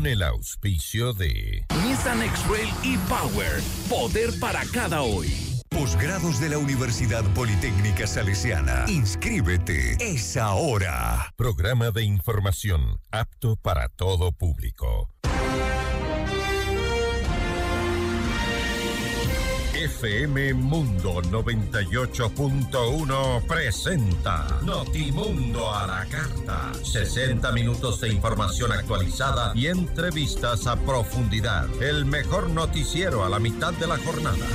con el auspicio de Nissan X-Rail e-Power, poder para cada hoy. Posgrados de la Universidad Politécnica Salesiana. Inscríbete. Es ahora. Programa de información apto para todo público. FM Mundo 98.1 presenta Notimundo a la carta. 60 minutos de información actualizada y entrevistas a profundidad. El mejor noticiero a la mitad de la jornada.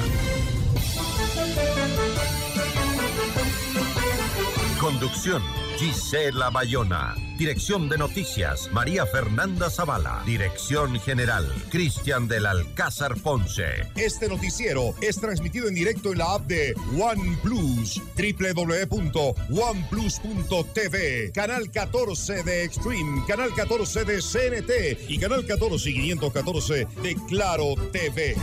Conducción Gisela Bayona. Dirección de Noticias, María Fernanda Zavala. Dirección General, Cristian del Alcázar Ponce. Este noticiero es transmitido en directo en la app de OnePlus, www.oneplus.tv, Canal 14 de Extreme, Canal 14 de CNT y Canal 14 y 514 de Claro TV.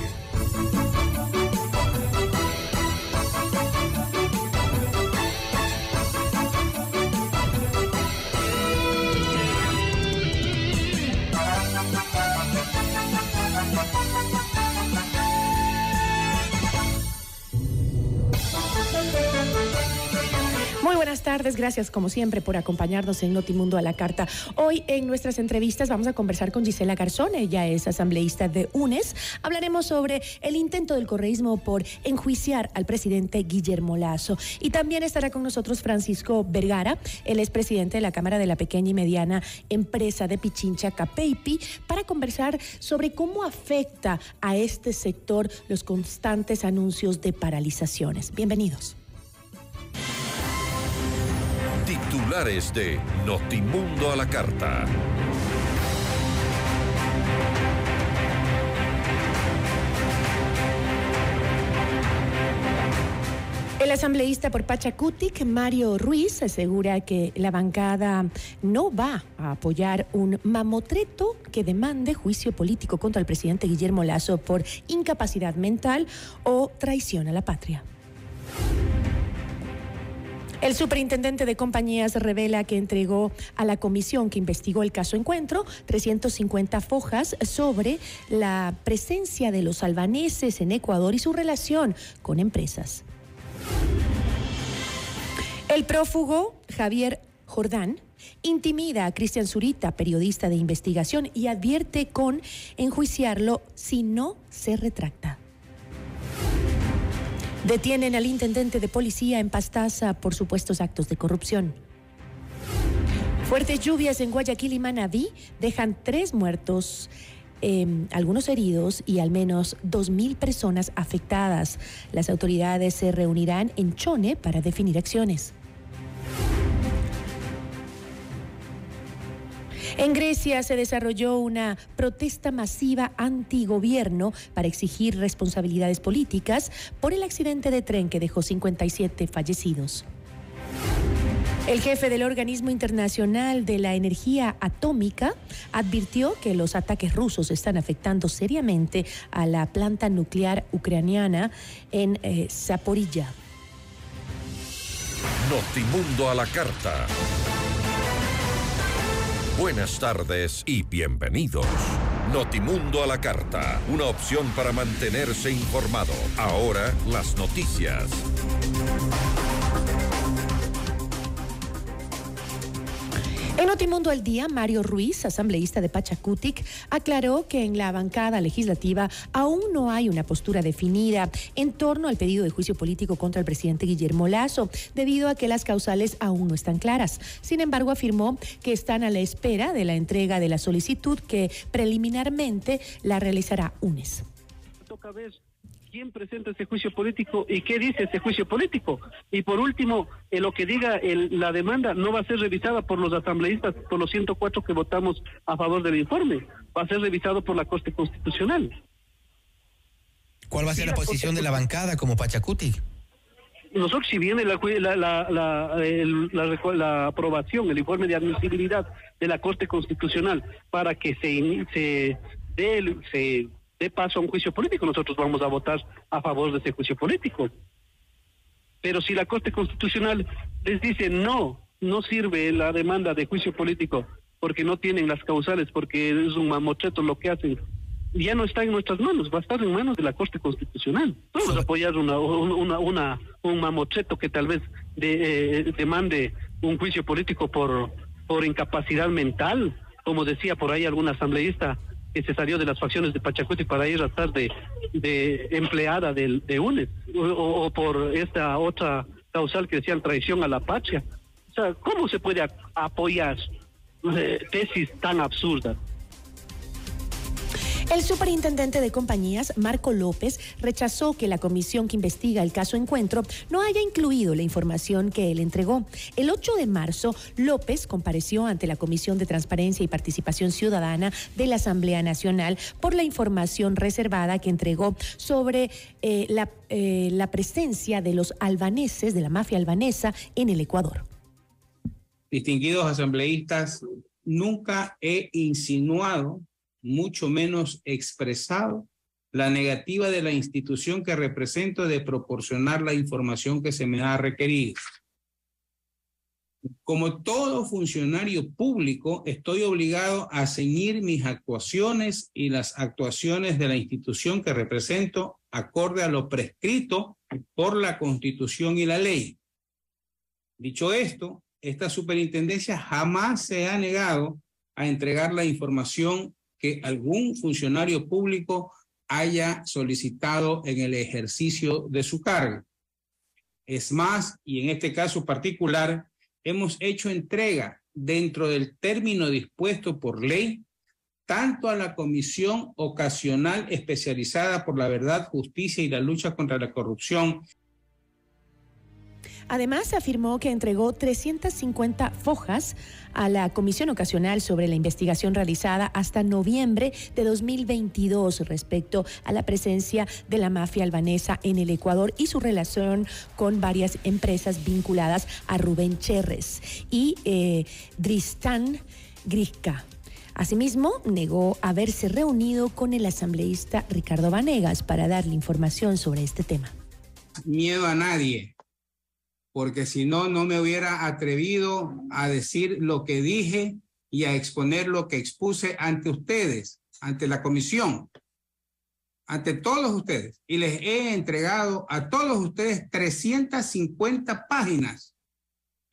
Tardes. Gracias, como siempre, por acompañarnos en Notimundo a la Carta. Hoy, en nuestras entrevistas, vamos a conversar con Gisela Garzón. Ella es asambleísta de UNES. Hablaremos sobre el intento del correísmo por enjuiciar al presidente Guillermo Lazo. Y también estará con nosotros Francisco Vergara. Él es presidente de la Cámara de la Pequeña y Mediana Empresa de Pichincha, Capeipi, para conversar sobre cómo afecta a este sector los constantes anuncios de paralizaciones. Bienvenidos. De Notimundo a la Carta. El asambleísta por Pachacutic, Mario Ruiz, asegura que la bancada no va a apoyar un mamotreto que demande juicio político contra el presidente Guillermo Lazo por incapacidad mental o traición a la patria. El superintendente de compañías revela que entregó a la comisión que investigó el caso Encuentro 350 fojas sobre la presencia de los albaneses en Ecuador y su relación con empresas. El prófugo Javier Jordán intimida a Cristian Zurita, periodista de investigación, y advierte con enjuiciarlo si no se retracta. Detienen al intendente de policía en Pastaza por supuestos actos de corrupción. Fuertes lluvias en Guayaquil y Manabí dejan tres muertos, em, algunos heridos y al menos 2.000 personas afectadas. Las autoridades se reunirán en Chone para definir acciones. En Grecia se desarrolló una protesta masiva antigobierno para exigir responsabilidades políticas por el accidente de tren que dejó 57 fallecidos. El jefe del Organismo Internacional de la Energía Atómica advirtió que los ataques rusos están afectando seriamente a la planta nuclear ucraniana en eh, Zaporilla. Notimundo a la carta. Buenas tardes y bienvenidos. Notimundo a la carta, una opción para mantenerse informado. Ahora las noticias. En Notimundo al Día, Mario Ruiz, asambleísta de Pachacutic, aclaró que en la bancada legislativa aún no hay una postura definida en torno al pedido de juicio político contra el presidente Guillermo Lazo, debido a que las causales aún no están claras. Sin embargo, afirmó que están a la espera de la entrega de la solicitud que preliminarmente la realizará UNES quién presenta ese juicio político y qué dice ese juicio político. Y por último, eh, lo que diga la demanda no va a ser revisada por los asambleístas, por los 104 que votamos a favor del informe, va a ser revisado por la Corte Constitucional. ¿Cuál va a ser la, posición de la bancada como Pachacuti? Nosotros, si viene la, la, la, aprobación, el informe de admisibilidad de la Corte Constitucional para que se, se dé, se de paso a un juicio político, nosotros vamos a votar a favor de ese juicio político. Pero si la Corte Constitucional les dice no, no sirve la demanda de juicio político porque no tienen las causales, porque es un mamocheto lo que hacen, ya no está en nuestras manos, va a estar en manos de la Corte Constitucional. Podemos apoyar una, una, una, un mamocheto que tal vez de, eh, demande un juicio político por, por incapacidad mental, como decía por ahí algún asambleísta que se salió de las facciones de Pachacuti para ir a estar de, empleada de, de UNES, o, por esta otra causal que decían traición a la patria. O sea, ¿cómo se puede apoyar eh, tesis tan absurdas? El superintendente de compañías, Marco López, rechazó que la comisión que investiga el caso Encuentro no haya incluido la información que él entregó. El 8 de marzo, López compareció ante la Comisión de Transparencia y Participación Ciudadana de la Asamblea Nacional por la información reservada que entregó sobre eh, la, eh, la presencia de los albaneses, de la mafia albanesa, en el Ecuador. Distinguidos asambleístas, nunca he insinuado mucho menos expresado la negativa de la institución que represento de proporcionar la información que se me ha requerido. Como todo funcionario público, estoy obligado a ceñir mis actuaciones y las actuaciones de la institución que represento acorde a lo prescrito por la Constitución y la ley. Dicho esto, esta superintendencia jamás se ha negado a entregar la información que algún funcionario público haya solicitado en el ejercicio de su cargo. Es más, y en este caso particular, hemos hecho entrega dentro del término dispuesto por ley tanto a la Comisión Ocasional Especializada por la Verdad, Justicia y la Lucha contra la Corrupción Además, afirmó que entregó 350 fojas a la Comisión Ocasional sobre la investigación realizada hasta noviembre de 2022 respecto a la presencia de la mafia albanesa en el Ecuador y su relación con varias empresas vinculadas a Rubén Cherres y eh, Dristan Griska. Asimismo, negó haberse reunido con el asambleísta Ricardo Vanegas para darle información sobre este tema. Miedo a nadie porque si no, no me hubiera atrevido a decir lo que dije y a exponer lo que expuse ante ustedes, ante la comisión, ante todos ustedes. Y les he entregado a todos ustedes 350 páginas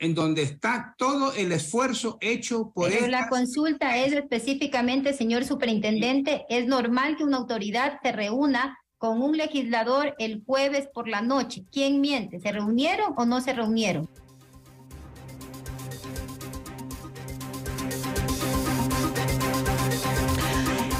en donde está todo el esfuerzo hecho por Pero la consulta es específicamente, señor superintendente, ¿es normal que una autoridad se reúna con un legislador el jueves por la noche. ¿Quién miente? ¿Se reunieron o no se reunieron?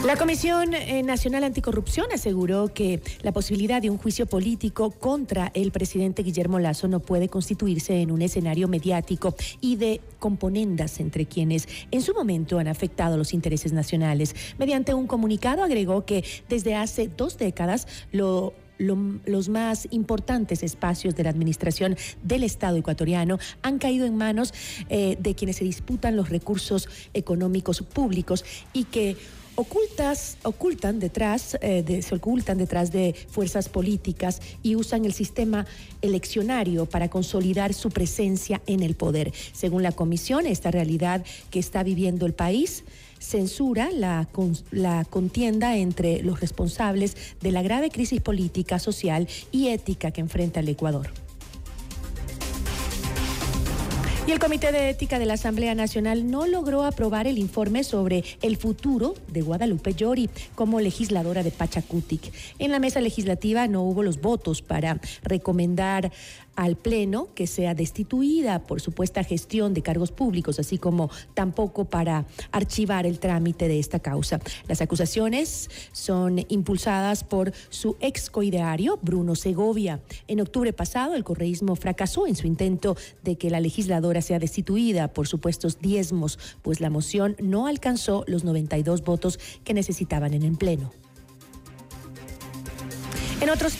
La Comisión eh, Nacional Anticorrupción aseguró que la posibilidad de un juicio político contra el presidente Guillermo Lazo no puede constituirse en un escenario mediático y de componendas entre quienes en su momento han afectado los intereses nacionales. Mediante un comunicado agregó que desde hace dos décadas los más importantes espacios de la administración del Estado ecuatoriano han caído en manos eh, de quienes se disputan los recursos económicos públicos y que ocultas, ocultan detrás, eh, de, se ocultan detrás de fuerzas políticas y usan el sistema eleccionario para consolidar su presencia en el poder. Según la comisión, esta realidad que está viviendo el país censura la, la contienda entre los responsables de la grave crisis política, social y ética que enfrenta el Ecuador. Y el Comité de Ética de la Asamblea Nacional no logró aprobar el informe sobre el futuro de Guadalupe Llori como legisladora de Pachacutic. En la mesa legislativa no hubo los votos para recomendar al Pleno que sea destituida por supuesta gestión de cargos públicos, así como tampoco para archivar el trámite de esta causa. Las acusaciones son impulsadas por su ex coideario, Bruno Segovia. En octubre pasado, el correísmo fracasó en su intento de que la legisladora sea destituida por supuestos diezmos, pues la moción no alcanzó los 92 votos que necesitaban en el Pleno. En otros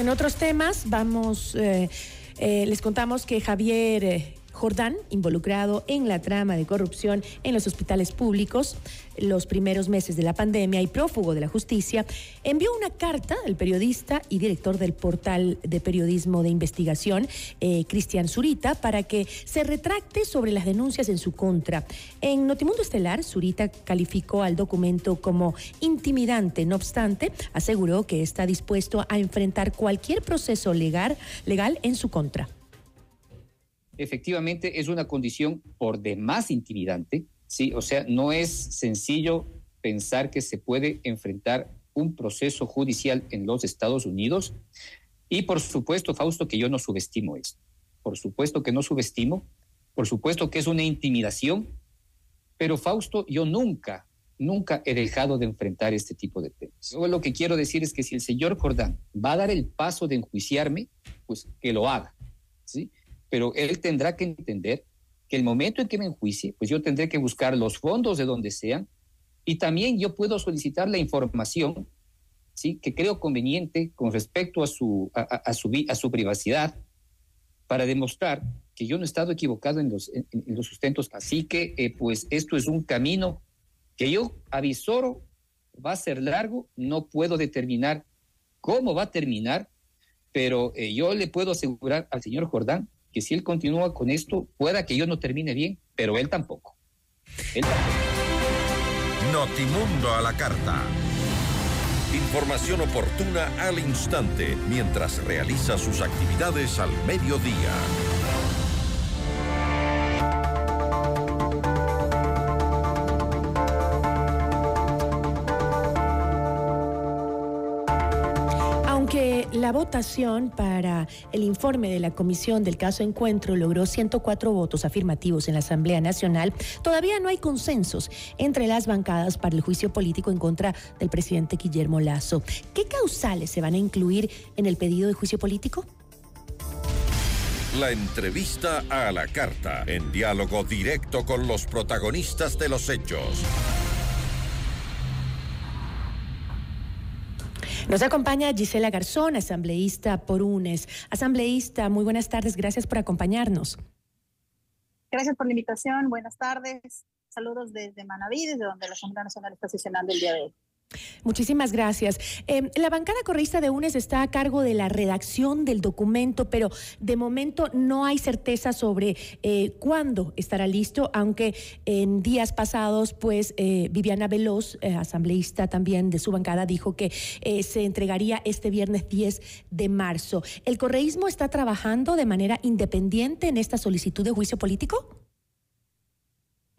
en otros temas, vamos, eh, eh, les contamos que Javier eh, Jordán, involucrado en la trama de corrupción en los hospitales públicos los primeros meses de la pandemia y prófugo de la justicia, envió una carta al periodista y director del portal de periodismo de investigación, eh, Cristian Zurita, para que se retracte sobre las denuncias en su contra. En Notimundo Estelar, Zurita calificó al documento como intimidante, no obstante, aseguró que está dispuesto a enfrentar cualquier proceso legal, legal en su contra. Efectivamente, es una condición por demás intimidante ¿sí? O sea, no es sencillo pensar que se puede enfrentar un proceso judicial en los Estados Unidos. Y por supuesto, Fausto, que yo no subestimo esto. Por supuesto que no subestimo. Por supuesto que es una intimidación. Pero Fausto, yo nunca, nunca he dejado de enfrentar este tipo de temas. Yo lo que quiero decir es que si el señor Jordán va a dar el paso de enjuiciarme, pues que lo haga. ¿sí? Pero él tendrá que entender que el momento en que me enjuicie, pues yo tendré que buscar los fondos de donde sean y también yo puedo solicitar la información ¿sí? que creo conveniente con respecto a su, a, su, a su privacidad para demostrar que yo no he estado equivocado en los, en, los sustentos. Así que, eh, pues, esto es un camino que yo avisoro, va a ser largo, no puedo determinar cómo va a terminar, pero eh, yo le puedo asegurar al señor Jordán que si él continúa con esto, pueda que yo no termine bien, pero él tampoco. Él tampoco. Notimundo a la carta. Información oportuna al instante mientras realiza sus actividades al mediodía. La votación para el informe de la comisión del caso Encuentro logró 104 votos afirmativos en la Asamblea Nacional. Todavía no hay consensos entre las bancadas para el juicio político en contra del presidente Guillermo Lazo. ¿Qué causales se van a incluir en el pedido de juicio político? La entrevista a la carta, en diálogo directo con los protagonistas de los hechos. Nos acompaña Gisela Garzón, asambleísta por UNES. Asambleísta, muy buenas tardes, gracias por acompañarnos. Gracias por la invitación, buenas tardes. Saludos desde Manaví, desde donde la Asamblea Nacional está sesionando el día de hoy. Muchísimas gracias. Em, la bancada correísta de UNES está a cargo de la redacción del documento, pero de momento no hay certeza sobre eh, cuándo estará listo, aunque en días pasados, pues eh, Viviana Veloz, eh, asambleísta también de su bancada, dijo que se entregaría este viernes 10 de marzo. ¿El correísmo está trabajando de manera independiente en esta solicitud de juicio político?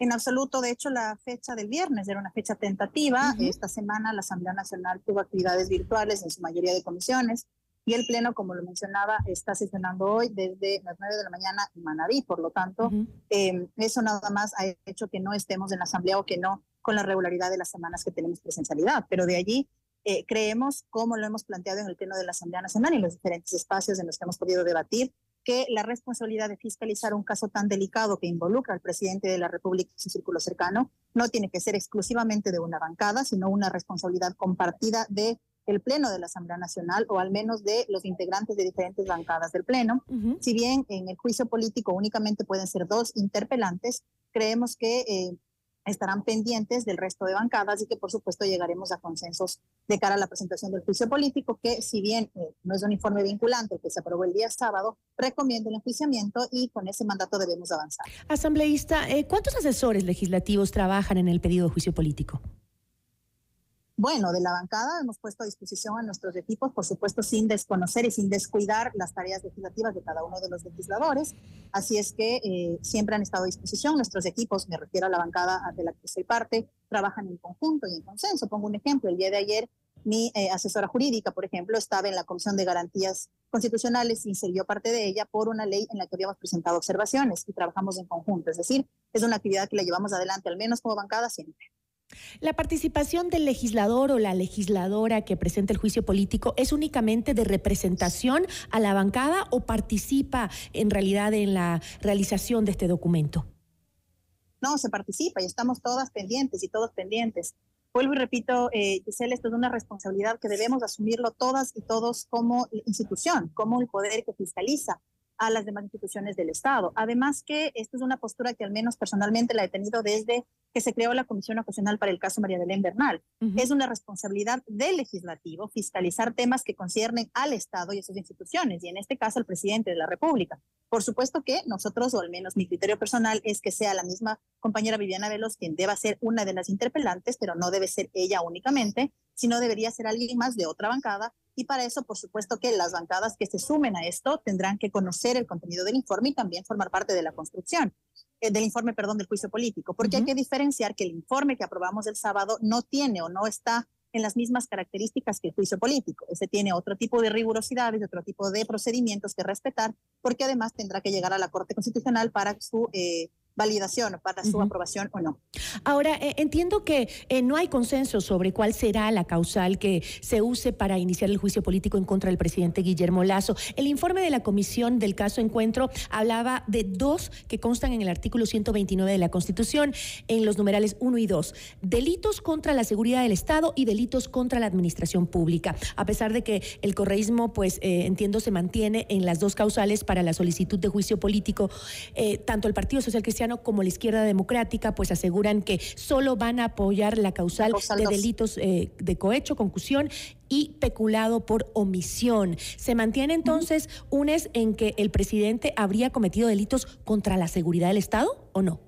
En absoluto, de hecho, la fecha del viernes era una fecha tentativa. Esta semana la Asamblea Nacional tuvo actividades virtuales en su mayoría de comisiones y el Pleno, como lo mencionaba, está sesionando hoy desde las 9 de la mañana en Manaví. Por lo tanto, em, eso nada más ha hecho que no estemos en la Asamblea o que no con la regularidad de las semanas que tenemos presencialidad. Pero de allí eh, creemos, como lo hemos planteado en el Pleno de la Asamblea Nacional y en los diferentes espacios en los que hemos podido debatir, que la responsabilidad de fiscalizar un caso tan delicado que involucra al presidente de la República y su círculo cercano no tiene que ser exclusivamente de una bancada, sino una responsabilidad compartida de el Pleno de la Asamblea Nacional o al menos de los integrantes de diferentes bancadas del Pleno. Si bien en el juicio político únicamente pueden ser dos interpelantes, creemos que eh, estarán pendientes del resto de bancadas y que por supuesto llegaremos a consensos de cara a la presentación del juicio político, que si bien eh, no es un informe vinculante que se aprobó el día sábado, recomienda el enjuiciamiento y con ese mandato debemos avanzar. Asambleísta, eh, ¿cuántos asesores legislativos trabajan en el pedido de juicio político? Bueno, de la bancada hemos puesto a disposición a nuestros equipos, por supuesto, sin desconocer y sin descuidar las tareas legislativas de cada uno de los legisladores. Así es que eh, siempre han estado a disposición. Nuestros equipos, me refiero a la bancada de la que soy parte, trabajan en conjunto y en consenso. Pongo un ejemplo. El día de ayer, mi eh, asesora jurídica, por ejemplo, estaba en la Comisión de Garantías Constitucionales y dio parte de ella por una ley en la que habíamos presentado observaciones y trabajamos en conjunto. Es decir, es una actividad que la llevamos adelante, al menos como bancada, siempre. La participación del legislador o la legisladora que presenta el juicio político es únicamente de representación a la bancada o participa en realidad en la realización de este documento? No, se participa y estamos todas pendientes y todos pendientes. Vuelvo y repito, eh, Giselle, esto es una responsabilidad que debemos asumirlo todas y todos como institución, como el poder que fiscaliza a las demás instituciones del Estado. Además que esta es una postura que al menos personalmente la he tenido desde que se creó la Comisión Ocasional para el caso María Belén Bernal. Es una responsabilidad del legislativo fiscalizar temas que conciernen al Estado y a sus instituciones, y en este caso al presidente de la República. Por supuesto que nosotros, o al menos mi criterio personal, es que sea la misma compañera Viviana Velos quien deba ser una de las interpelantes, pero no debe ser ella únicamente, sino debería ser alguien más de otra bancada. Y para eso, por supuesto que las bancadas que se sumen a esto tendrán que conocer el contenido del informe y también formar parte de la construcción. Eh, del informe, perdón, del juicio político, porque hay que diferenciar que el informe que aprobamos el sábado no tiene o no está en las mismas características que el juicio político. Ese tiene otro tipo de rigurosidades, otro tipo de procedimientos que respetar, porque además tendrá que llegar a la Corte Constitucional para su eh, validación para su aprobación o no. Ahora, eh, entiendo que eh, no hay consenso sobre cuál será la causal que se use para iniciar el juicio político en contra del presidente Guillermo Lazo. El informe de la comisión del caso Encuentro hablaba de dos que constan en el artículo 129 de la Constitución, en los numerales 1 y 2. Delitos contra la seguridad del Estado y delitos contra la administración pública. A pesar de que el correísmo, pues eh, entiendo, se mantiene en las dos causales para la solicitud de juicio político, tanto el Partido Social Cristiano como la izquierda democrática, pues aseguran que solo van a apoyar la causal, de delitos eh, de cohecho, concusión y peculado por omisión. ¿Se mantiene entonces UNES en que el presidente habría cometido delitos contra la seguridad del Estado o no?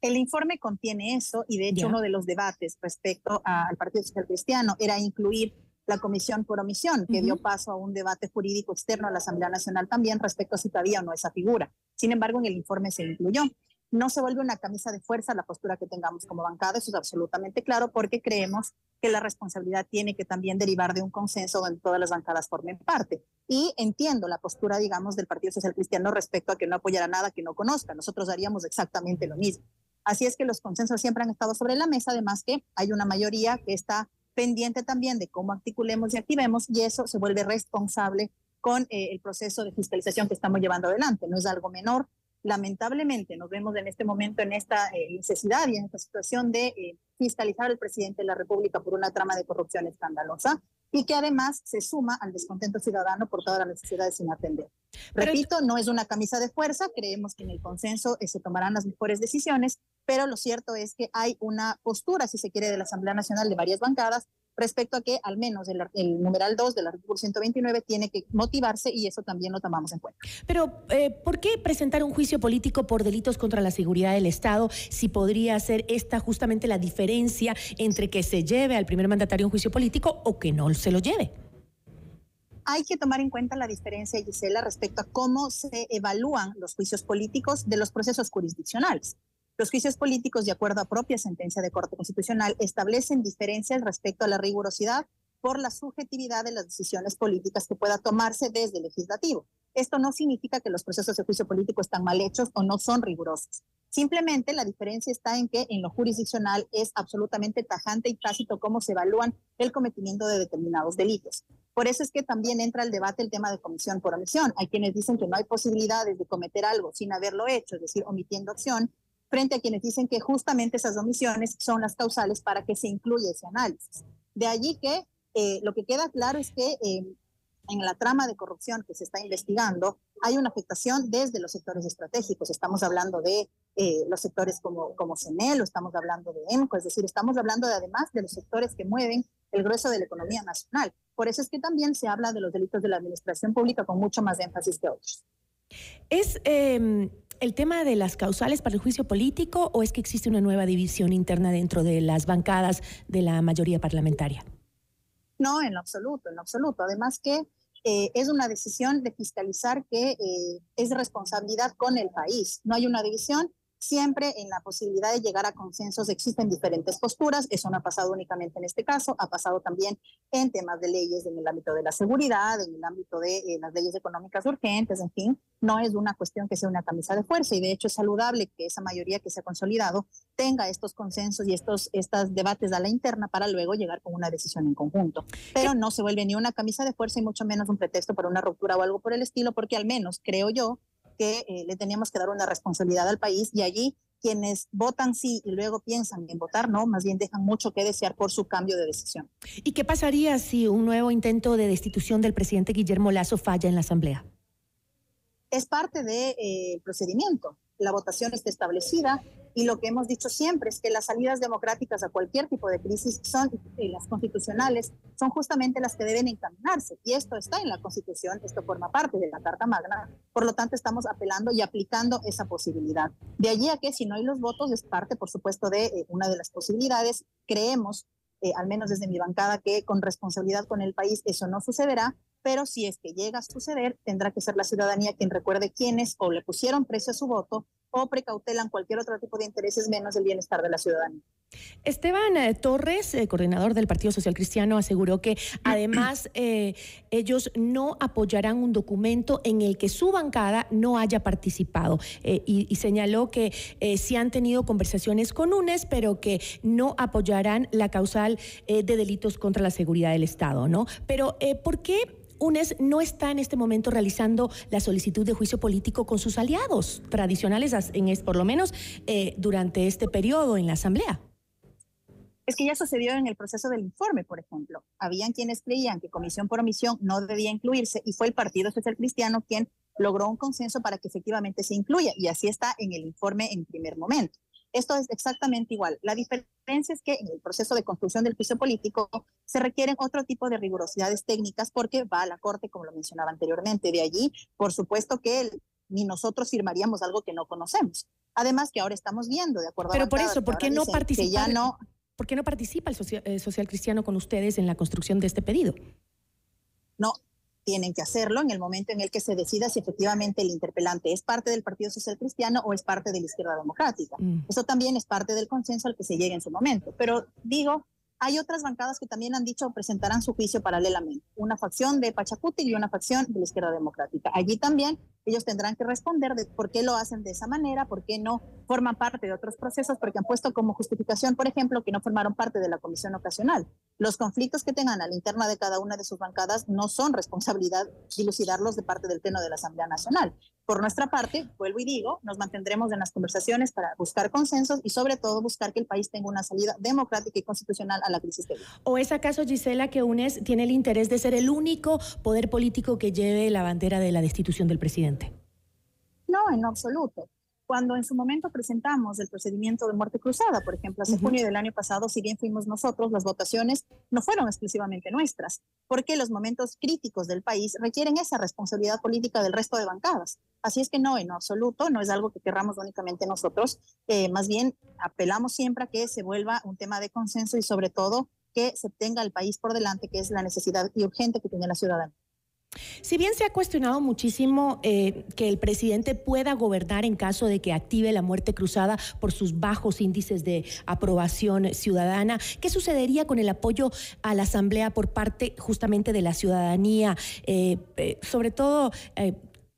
El informe contiene eso y de hecho uno de los debates respecto al Partido Social Cristiano era incluir la comisión por omisión, que dio paso a un debate jurídico externo a la Asamblea Nacional también respecto a si todavía o no esa figura. Sin embargo, en el informe se incluyó. No se vuelve una camisa de fuerza la postura que tengamos como bancada, eso es absolutamente claro, porque creemos que la responsabilidad tiene que también derivar de un consenso donde todas las bancadas formen parte. Y entiendo la postura, digamos, del Partido Social Cristiano respecto a que no apoyará nada que no conozca. Nosotros haríamos exactamente lo mismo. Así es que los consensos siempre han estado sobre la mesa, además que hay una mayoría que está pendiente también de cómo articulemos y activemos y eso se vuelve responsable con eh, el proceso de fiscalización que estamos llevando adelante. No es algo menor. Lamentablemente nos vemos en este momento en esta eh, necesidad y en esta situación de eh, fiscalizar al presidente de la República por una trama de corrupción escandalosa y que además se suma al descontento ciudadano por todas las necesidades sin atender. Repito, no es una camisa de fuerza, creemos que en el consenso se tomarán las mejores decisiones, pero lo cierto es que hay una postura, si se quiere, de la Asamblea Nacional de varias bancadas respecto a que al menos el, numeral 2 del artículo 129 tiene que motivarse y eso también lo tomamos en cuenta. Pero, eh, ¿por qué presentar un juicio político por delitos contra la seguridad del Estado si podría ser esta justamente la diferencia entre que se lleve al primer mandatario un juicio político o que no se lo lleve? Hay que tomar en cuenta la diferencia, Gisela, respecto a cómo se evalúan los juicios políticos de los procesos jurisdiccionales. Los juicios políticos, de acuerdo a propia sentencia de Corte Constitucional, establecen diferencias respecto a la rigurosidad por la subjetividad de las decisiones políticas que pueda tomarse desde el legislativo. Esto no significa que los procesos de juicio político están mal hechos o no son rigurosos. Simplemente la diferencia está en que en lo jurisdiccional es absolutamente tajante y tácito cómo se evalúan el cometimiento de determinados delitos. Por eso es que también entra al debate el tema de comisión por omisión. Hay quienes dicen que no hay posibilidades de cometer algo sin haberlo hecho, es decir, omitiendo acción, frente a quienes dicen que justamente esas omisiones son las causales para que se incluya ese análisis. De allí que eh, lo que queda claro es que eh, en la trama de corrupción que se está investigando hay una afectación desde los sectores estratégicos. Estamos hablando de eh, los sectores como, como CENEL estamos hablando de EMCO, es decir, estamos hablando de, además de los sectores que mueven el grueso de la economía nacional. Por eso es que también se habla de los delitos de la administración pública con mucho más énfasis que otros. Es em, el tema de las causales para el juicio político o es que existe una nueva división interna dentro de las bancadas de la mayoría parlamentaria? No, en absoluto, en absoluto. Además que eh, es una decisión de fiscalizar que eh, es responsabilidad con el país. No hay una división, siempre en la posibilidad de llegar a consensos existen diferentes posturas, eso no ha pasado únicamente en este caso, ha pasado también en temas de leyes en el ámbito de la seguridad, en el ámbito de eh, las leyes económicas urgentes, en fin, no es una cuestión que sea una camisa de fuerza y de hecho es saludable que esa mayoría que se ha consolidado tenga estos consensos y estos, estos debates a la interna para luego llegar con una decisión en conjunto. Pero no se vuelve ni una camisa de fuerza y mucho menos un pretexto para una ruptura o algo por el estilo, porque al menos creo yo que eh, le teníamos que dar una responsabilidad al país y allí quienes votan sí y luego piensan en votar no, más bien dejan mucho que desear por su cambio de decisión. ¿Y qué pasaría si un nuevo intento de destitución del presidente Guillermo Lazo falla en la Asamblea? Es parte del de, procedimiento. La votación está establecida, y lo que hemos dicho siempre es que las salidas democráticas a cualquier tipo de crisis son eh, las constitucionales, son justamente las que deben encaminarse. Y esto está en la Constitución, esto forma parte de la Carta Magna. Por lo tanto, estamos apelando y aplicando esa posibilidad. De allí a que si no hay los votos, es parte, por supuesto, de eh, una de las posibilidades. Creemos, eh, al menos desde mi bancada, que con responsabilidad con el país eso no sucederá, pero si es que llega a suceder, tendrá que ser la ciudadanía quien recuerde quiénes o le pusieron precio a su voto o precautelan cualquier otro tipo de intereses menos el bienestar de la ciudadanía. Esteban eh, Torres, eh, coordinador del Partido Social Cristiano, aseguró que además eh, ellos no apoyarán un documento en el que su bancada no haya participado y, y, señaló que sí han tenido conversaciones con UNES, pero que no apoyarán la causal de delitos contra la seguridad del Estado, ¿no? Pero ¿por qué UNES no está en este momento realizando la solicitud de juicio político con sus aliados tradicionales, en, por lo menos eh, durante este periodo en la Asamblea. Es que ya sucedió en el proceso del informe, por ejemplo. Habían quienes creían que comisión por omisión no debía incluirse y fue el Partido Social Cristiano quien logró un consenso para que efectivamente se incluya y así está en el informe en primer momento. Esto es exactamente igual. La diferencia es que en el proceso de construcción del juicio político se requieren otro tipo de rigurosidades técnicas porque va a la Corte, como lo mencionaba anteriormente. De allí, por supuesto que ni nosotros firmaríamos algo que no conocemos. Además que ahora estamos viendo, de acuerdo Pero por eso, ¿por qué no participa? no, ¿Por qué no participa el social, el social cristiano con ustedes en la construcción de este pedido? No, tienen que hacerlo en el momento en el que se decida si efectivamente el interpelante es parte del Partido Social Cristiano o es parte de la izquierda democrática. Mm. Eso también es parte del consenso al que se llegue en su momento. Pero digo, hay otras bancadas que también han dicho presentarán su juicio paralelamente, una facción de Pachacuti y una facción de la izquierda democrática. Allí también ellos tendrán que responder de por qué lo hacen de esa manera, por qué no forman parte de otros procesos, porque han puesto como justificación, por ejemplo, que no formaron parte de la comisión ocasional. Los conflictos que tengan a la interna de cada una de sus bancadas no son responsabilidad dilucidarlos de parte del Pleno de la Asamblea Nacional. Por nuestra parte, vuelvo y digo, nos mantendremos en las conversaciones para buscar consensos y sobre todo buscar que el país tenga una salida democrática y constitucional a la crisis de ¿O es acaso, Gisela, que UNES tiene el interés de ser el único poder político que lleve la bandera de la destitución del presidente? No, en absoluto cuando en su momento presentamos el procedimiento de muerte cruzada, por ejemplo, hace junio del año pasado, si bien fuimos nosotros, las votaciones no fueron exclusivamente nuestras, porque los momentos críticos del país requieren esa responsabilidad política del resto de bancadas. Así es que no, en absoluto, no es algo que querramos únicamente nosotros, eh, más bien apelamos siempre a que se vuelva un tema de consenso y sobre todo que se tenga el país por delante, que es la necesidad y urgente que tiene la ciudadanía. Si bien se ha cuestionado muchísimo eh, que el presidente pueda gobernar en caso de que active la muerte cruzada por sus bajos índices de aprobación ciudadana, ¿qué sucedería con el apoyo a la Asamblea por parte justamente de la ciudadanía? Eh, eh, sobre todo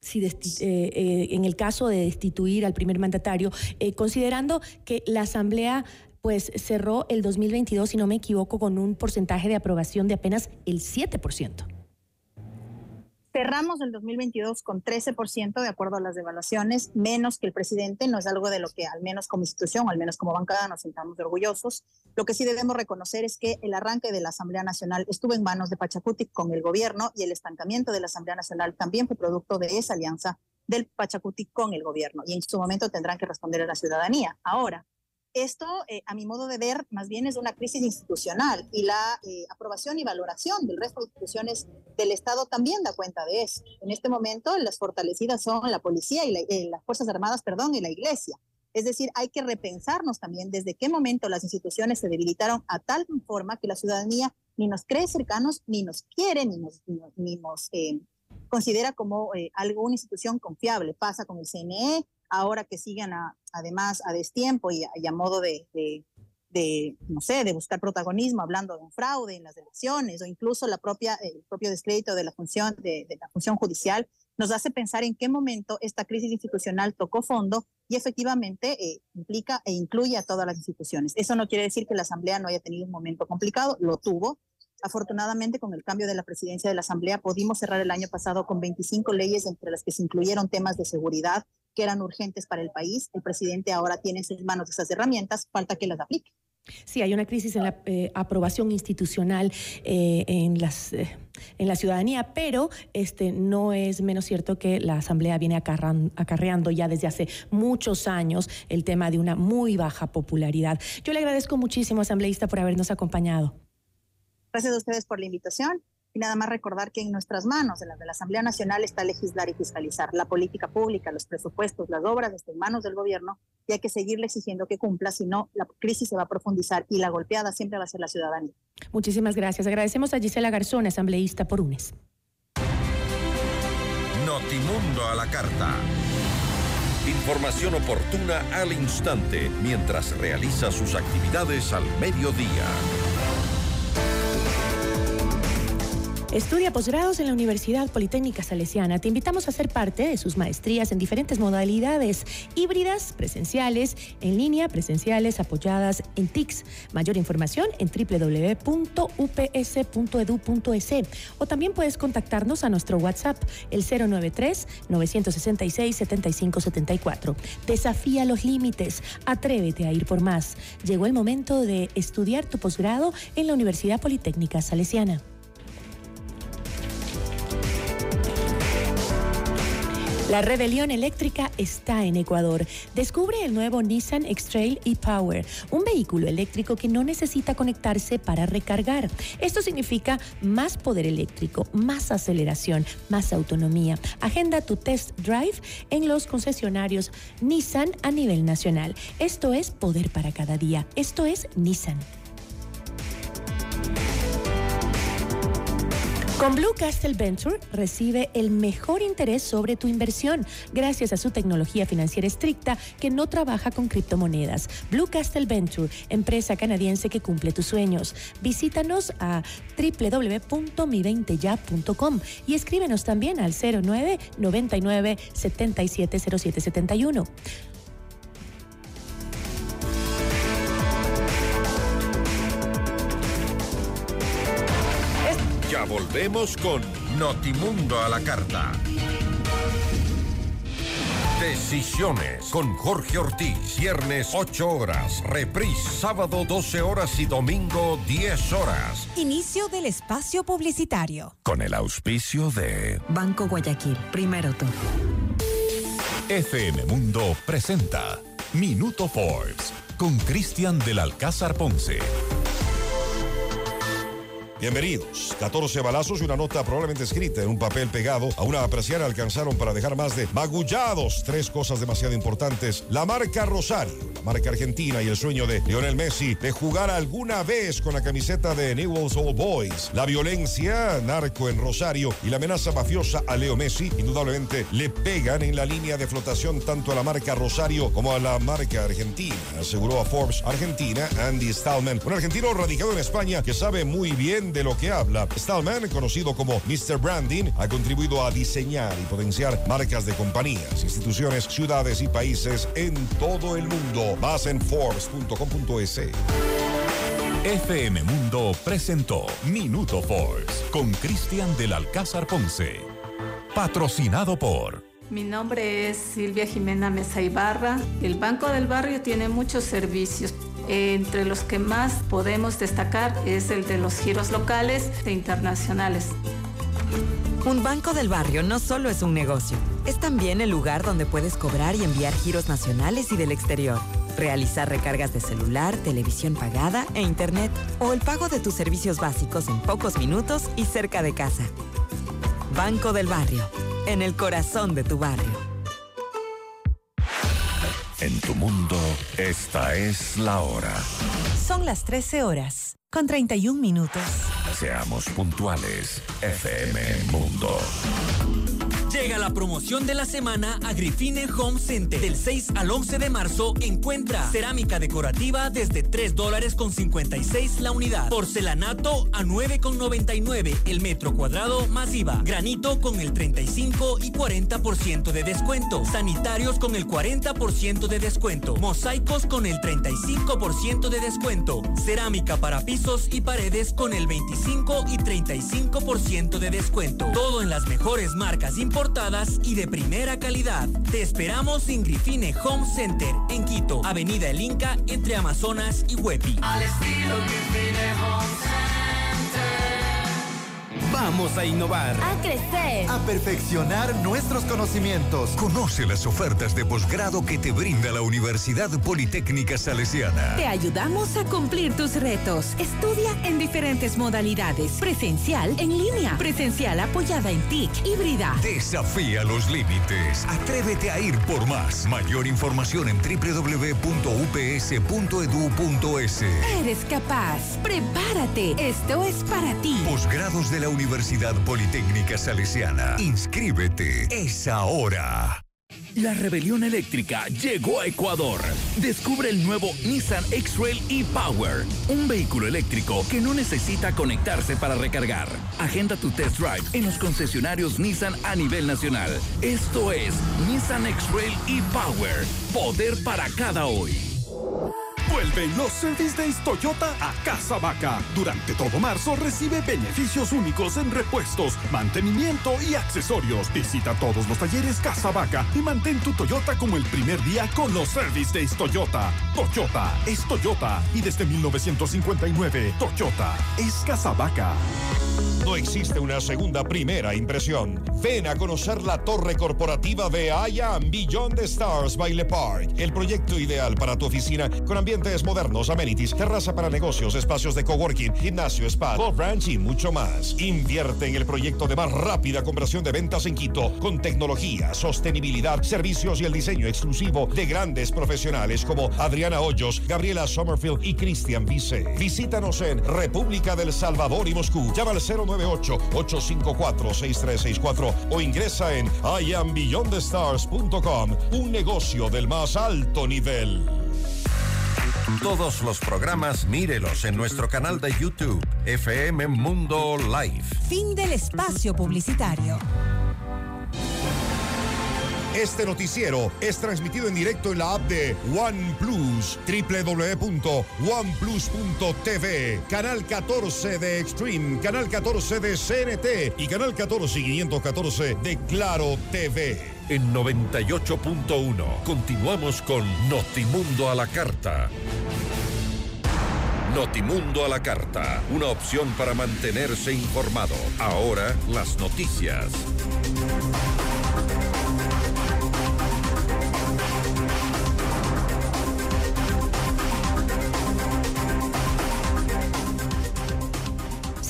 si en el caso de destituir al primer mandatario, considerando que la Asamblea pues cerró el 2022, si no me equivoco, con un porcentaje de aprobación de apenas el 7%. Cerramos el 2022 con 13% de acuerdo a las devaluaciones, menos que el presidente, no es algo de lo que al menos como institución, al menos como bancada nos sentamos orgullosos. Lo que sí debemos reconocer es que el arranque de la Asamblea Nacional estuvo en manos de Pachacuti con el gobierno y el estancamiento de la Asamblea Nacional también fue producto de esa alianza del Pachacuti con el gobierno y en su momento tendrán que responder a la ciudadanía. Ahora, esto, eh, a mi modo de ver, más bien es una crisis institucional y la eh, aprobación y valoración del resto de instituciones del Estado también da cuenta de eso. En este momento, las fortalecidas son la policía y eh, las Fuerzas Armadas, perdón, y la Iglesia. Es decir, hay que repensarnos también desde qué momento las instituciones se debilitaron a tal forma que la ciudadanía ni nos cree cercanos, ni nos quiere, ni nos, ni, nos considera como alguna institución confiable. Pasa con el CNE, ahora que sigan además a destiempo y a, modo de, de, no sé, de buscar protagonismo, hablando de un fraude en las elecciones o incluso la propia, el propio descrédito de la función, de, la función judicial, nos hace pensar en qué momento esta crisis institucional tocó fondo y efectivamente eh, implica e incluye a todas las instituciones. Eso no quiere decir que la Asamblea no haya tenido un momento complicado, lo tuvo. Afortunadamente, con el cambio de la presidencia de la Asamblea, pudimos cerrar el año pasado con 25 leyes, entre las que se incluyeron temas de seguridad, que eran urgentes para el país. El presidente ahora tiene en sus manos esas herramientas, falta que las aplique. Sí, hay una crisis en la eh, aprobación institucional eh, en las eh, en la ciudadanía, pero este no es menos cierto que la Asamblea viene acarreando ya desde hace muchos años el tema de una muy baja popularidad. Yo le agradezco muchísimo, asambleísta, por habernos acompañado. Gracias a ustedes por la invitación y nada más recordar que en nuestras manos, en las de la Asamblea Nacional, está legislar y fiscalizar. La política pública, los presupuestos, las obras están en manos del gobierno y hay que seguirle exigiendo que cumpla, si no, la crisis se va a profundizar y la golpeada siempre va a ser la ciudadanía. Muchísimas gracias. Agradecemos a Gisela Garzón, asambleísta por UNES. Notimundo a la carta. Información oportuna al instante mientras realiza sus actividades al mediodía. Estudia posgrados en la Universidad Politécnica Salesiana. Te invitamos a ser parte de sus maestrías en diferentes modalidades, híbridas, presenciales, en línea, presenciales, apoyadas en TICS. Mayor información en www.ups.edu.es o también puedes contactarnos a nuestro WhatsApp, el 093-966-7574. Desafía los límites, atrévete a ir por más. Llegó el momento de estudiar tu posgrado en la Universidad Politécnica Salesiana. La rebelión eléctrica está en Ecuador. Descubre el nuevo Nissan X-Trail e-Power, un vehículo eléctrico que no necesita conectarse para recargar. Esto significa más poder eléctrico, más aceleración, más autonomía. Agenda tu test drive en los concesionarios Nissan a nivel nacional. Esto es poder para cada día. Esto es Nissan. Con Blue Castle Venture recibe el mejor interés sobre tu inversión gracias a su tecnología financiera estricta que no trabaja con criptomonedas. Blue Castle Venture, empresa canadiense que cumple tus sueños. Visítanos a www.mi20ya.com y escríbenos también al 09 99 Ya volvemos con Notimundo a la carta. Decisiones con Jorge Ortiz. Viernes 8 horas. Reprise sábado 12 horas y domingo 10 horas. Inicio del espacio publicitario. Con el auspicio de Banco Guayaquil. Primero tú. FM Mundo presenta Minuto Forbes con Cristian del Alcázar Ponce. Bienvenidos. 14 balazos y una nota probablemente escrita en un papel pegado a una apreciada alcanzaron para dejar más de magullados tres cosas demasiado importantes. La marca Rosario, marca argentina y el sueño de Lionel Messi de jugar alguna vez con la camiseta de Newell's Old Boys. La violencia, narco en Rosario y la amenaza mafiosa a Leo Messi indudablemente le pegan en la línea de flotación tanto a la marca Rosario como a la marca argentina, aseguró a Forbes Argentina Andy Stallman, un argentino radicado en España que sabe muy bien de lo que habla. Stallman, conocido como Mr. Branding, ha contribuido a diseñar y potenciar marcas de compañías, instituciones, ciudades y países en todo el mundo. Más en Forbes.com.es. FM Mundo presentó Minuto Forbes con Cristian del Alcázar Ponce. Patrocinado por... Mi nombre es Silvia Jimena Mesa Ibarra. El Banco del Barrio tiene muchos servicios entre los que más podemos destacar es el de los giros locales e internacionales. Un banco del barrio no solo es un negocio, es también el lugar donde puedes cobrar y enviar giros nacionales y del exterior, realizar recargas de celular, televisión pagada e internet o el pago de tus servicios básicos en pocos minutos y cerca de casa. Banco del Barrio, en el corazón de tu barrio. En tu mundo, esta es la hora. Son las 13 horas, con 31 minutos. Seamos puntuales, FM Mundo. Llega la promoción de la semana a Grifine Home Center. Del 6 al 11 de marzo encuentra cerámica decorativa desde 3 dólares con 56 la unidad. Porcelanato a 9 con 99 el metro cuadrado masiva. Granito con el 35 y 40% de descuento. Sanitarios con el 40% de descuento. Mosaicos con el 35% de descuento. Cerámica para pisos y paredes con el 25 y 35% de descuento. Todo en las mejores marcas importantes y de primera calidad. Te esperamos en Grifine Home Center, en Quito, Avenida El Inca, entre Amazonas y Huepi. Al estilo Grifine Home Vamos a innovar. A crecer. A perfeccionar nuestros conocimientos. Conoce las ofertas de posgrado que te brinda la Universidad Politécnica Salesiana. Te ayudamos a cumplir tus retos. Estudia en diferentes modalidades. Presencial, en línea. Presencial apoyada en TIC, híbrida. Desafía los límites. Atrévete a ir por más. Mayor información en www.ups.edu.es. Eres capaz. Prepárate. Esto es para ti. Posgrados de la Universidad Politécnica Salesiana. Inscríbete. Es ahora. La rebelión eléctrica llegó a Ecuador. Descubre el nuevo Nissan X-Trail e-Power, un vehículo eléctrico que no necesita conectarse para recargar. Agenda tu test drive en los concesionarios Nissan a nivel nacional. Esto es Nissan X-Trail e-Power, poder para cada hoy. Vuelven los Service Days Toyota a Casa Vaca. Durante todo marzo recibe beneficios únicos en repuestos, mantenimiento y accesorios. Visita todos los talleres Casa Vaca y mantén tu Toyota como el primer día con los Service Days Toyota. Toyota es Toyota y desde 1959 Toyota es Casa Vaca. No existe una segunda primera impresión. Ven a conocer la torre corporativa de Am Beyond the Stars by Le Park. El proyecto ideal para tu oficina con modernos, amenities, terraza para negocios, espacios de coworking, gimnasio, spa, golf ranch y mucho más. Invierte en el proyecto de más rápida conversión de ventas en Quito con tecnología, sostenibilidad, servicios y el diseño exclusivo de grandes profesionales como Adriana Hoyos, Gabriela Sommerfield y Cristian Vice. Visítanos en República del Salvador y Moscú. Llama al 098-854-6364 o ingresa en iambeyondthestars.com, un negocio del más alto nivel. Todos los programas mírelos en nuestro canal de YouTube, FM Mundo Live. Fin del espacio publicitario. Este noticiero es transmitido en directo en la app de OnePlus, www.oneplus.tv, canal 14 de Extreme, canal 14 de CNT y canal 14 y 514 de Claro TV. En 98.1 continuamos con Notimundo a la carta. Notimundo a la carta, una opción para mantenerse informado. Ahora las noticias.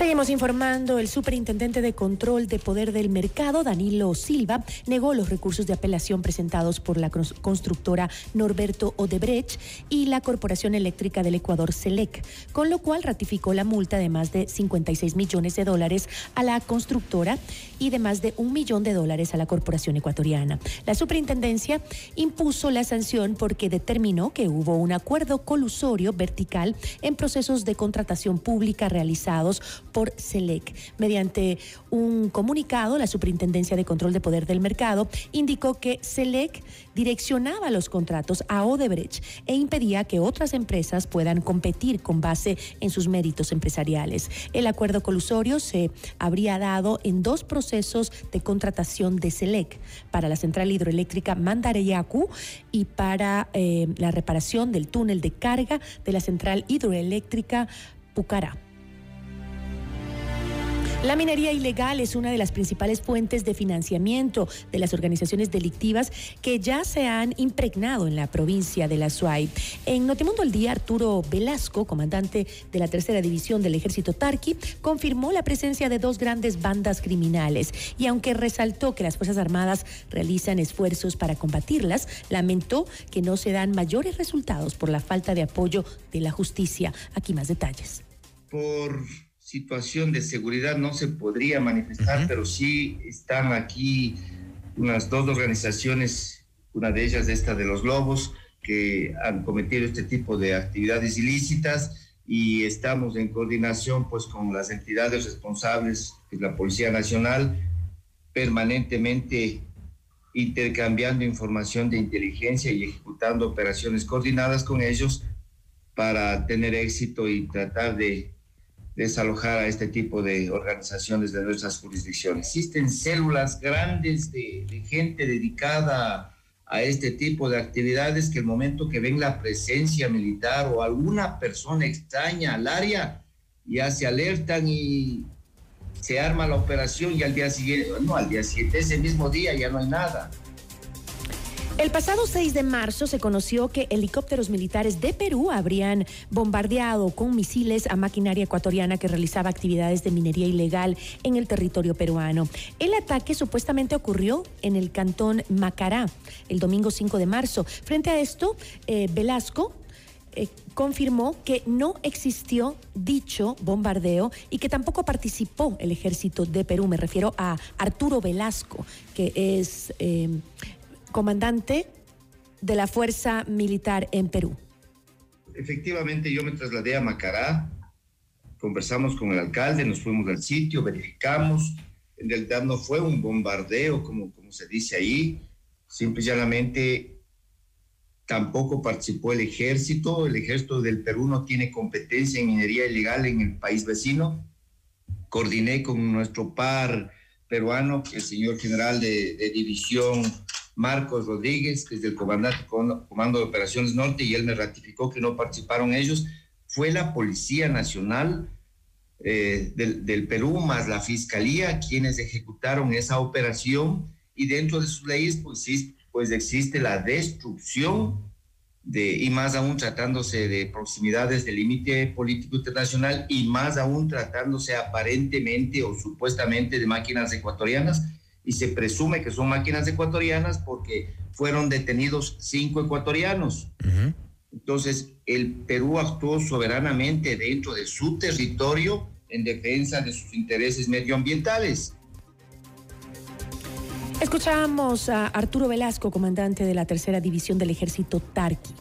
Seguimos informando. El superintendente de control de poder del mercado, Danilo Silva, negó los recursos de apelación presentados por la constructora Norberto Odebrecht y la Corporación Eléctrica del Ecuador, SELEC, con lo cual ratificó la multa de más de 56 millones de dólares a la constructora y de más de un millón de dólares a la corporación ecuatoriana. La superintendencia impuso la sanción porque determinó que hubo un acuerdo colusorio vertical en procesos de contratación pública realizados por SELEC. Mediante un comunicado, la Superintendencia de Control de Poder del Mercado indicó que SELEC direccionaba los contratos a Odebrecht e impedía que otras empresas puedan competir con base en sus méritos empresariales. El acuerdo colusorio se habría dado en dos procesos de contratación de SELEC para la central hidroeléctrica Mandareyacu y para eh, la reparación del túnel de carga de la central hidroeléctrica Pucará. La minería ilegal es una de las principales fuentes de financiamiento de las organizaciones delictivas que ya se han impregnado en la provincia de la Suay. En Notimundo al Día, Arturo Velasco, comandante de la tercera división del ejército Tarqui, confirmó la presencia de dos grandes bandas criminales y aunque resaltó que las Fuerzas Armadas realizan esfuerzos para combatirlas, lamentó que no se dan mayores resultados por la falta de apoyo de la justicia. Aquí más detalles. Por situación de seguridad no se podría manifestar, pero sí están aquí unas dos organizaciones, una de ellas esta de los Lobos, que han cometido este tipo de actividades ilícitas y estamos en coordinación pues con las entidades responsables, que es la Policía Nacional, permanentemente intercambiando información de inteligencia y ejecutando operaciones coordinadas con ellos para tener éxito y tratar de desalojar a este tipo de organizaciones de nuestras jurisdicciones. Existen células grandes de, gente dedicada a este tipo de actividades que el momento que ven la presencia militar o alguna persona extraña al área, ya se alertan y se arma la operación y al día siguiente, no, al día siguiente, ese mismo día ya no hay nada. El pasado 6 de marzo se conoció que helicópteros militares de Perú habrían bombardeado con misiles a maquinaria ecuatoriana que realizaba actividades de minería ilegal en el territorio peruano. El ataque supuestamente ocurrió en el cantón Macará el domingo 5 de marzo. Frente a esto, eh, Velasco, eh, confirmó que no existió dicho bombardeo y que tampoco participó el ejército de Perú. Me refiero a Arturo Velasco, que es eh, comandante de la Fuerza Militar en Perú. Efectivamente, yo me trasladé a Macará, conversamos con el alcalde, nos fuimos al sitio, verificamos. En realidad no fue un bombardeo, como, como se dice ahí, simple y llanamente tampoco participó el ejército. El ejército del Perú no tiene competencia en minería ilegal en el país vecino. Coordiné con nuestro par peruano, el señor general de, de división Marcos Rodríguez, que es del Comando de Operaciones Norte, y él me ratificó que no participaron ellos. Fue la Policía Nacional eh, del, del, Perú más la Fiscalía quienes ejecutaron esa operación y dentro de sus leyes pues, pues existe la destrucción de, y más aún tratándose de proximidades del límite político internacional y más aún tratándose aparentemente o supuestamente de máquinas ecuatorianas y se presume que son máquinas ecuatorianas porque fueron detenidos cinco ecuatorianos. Entonces, el Perú actuó soberanamente dentro de su territorio en defensa de sus intereses medioambientales. Escuchamos a Arturo Velasco, comandante de la tercera división del ejército Tarqui.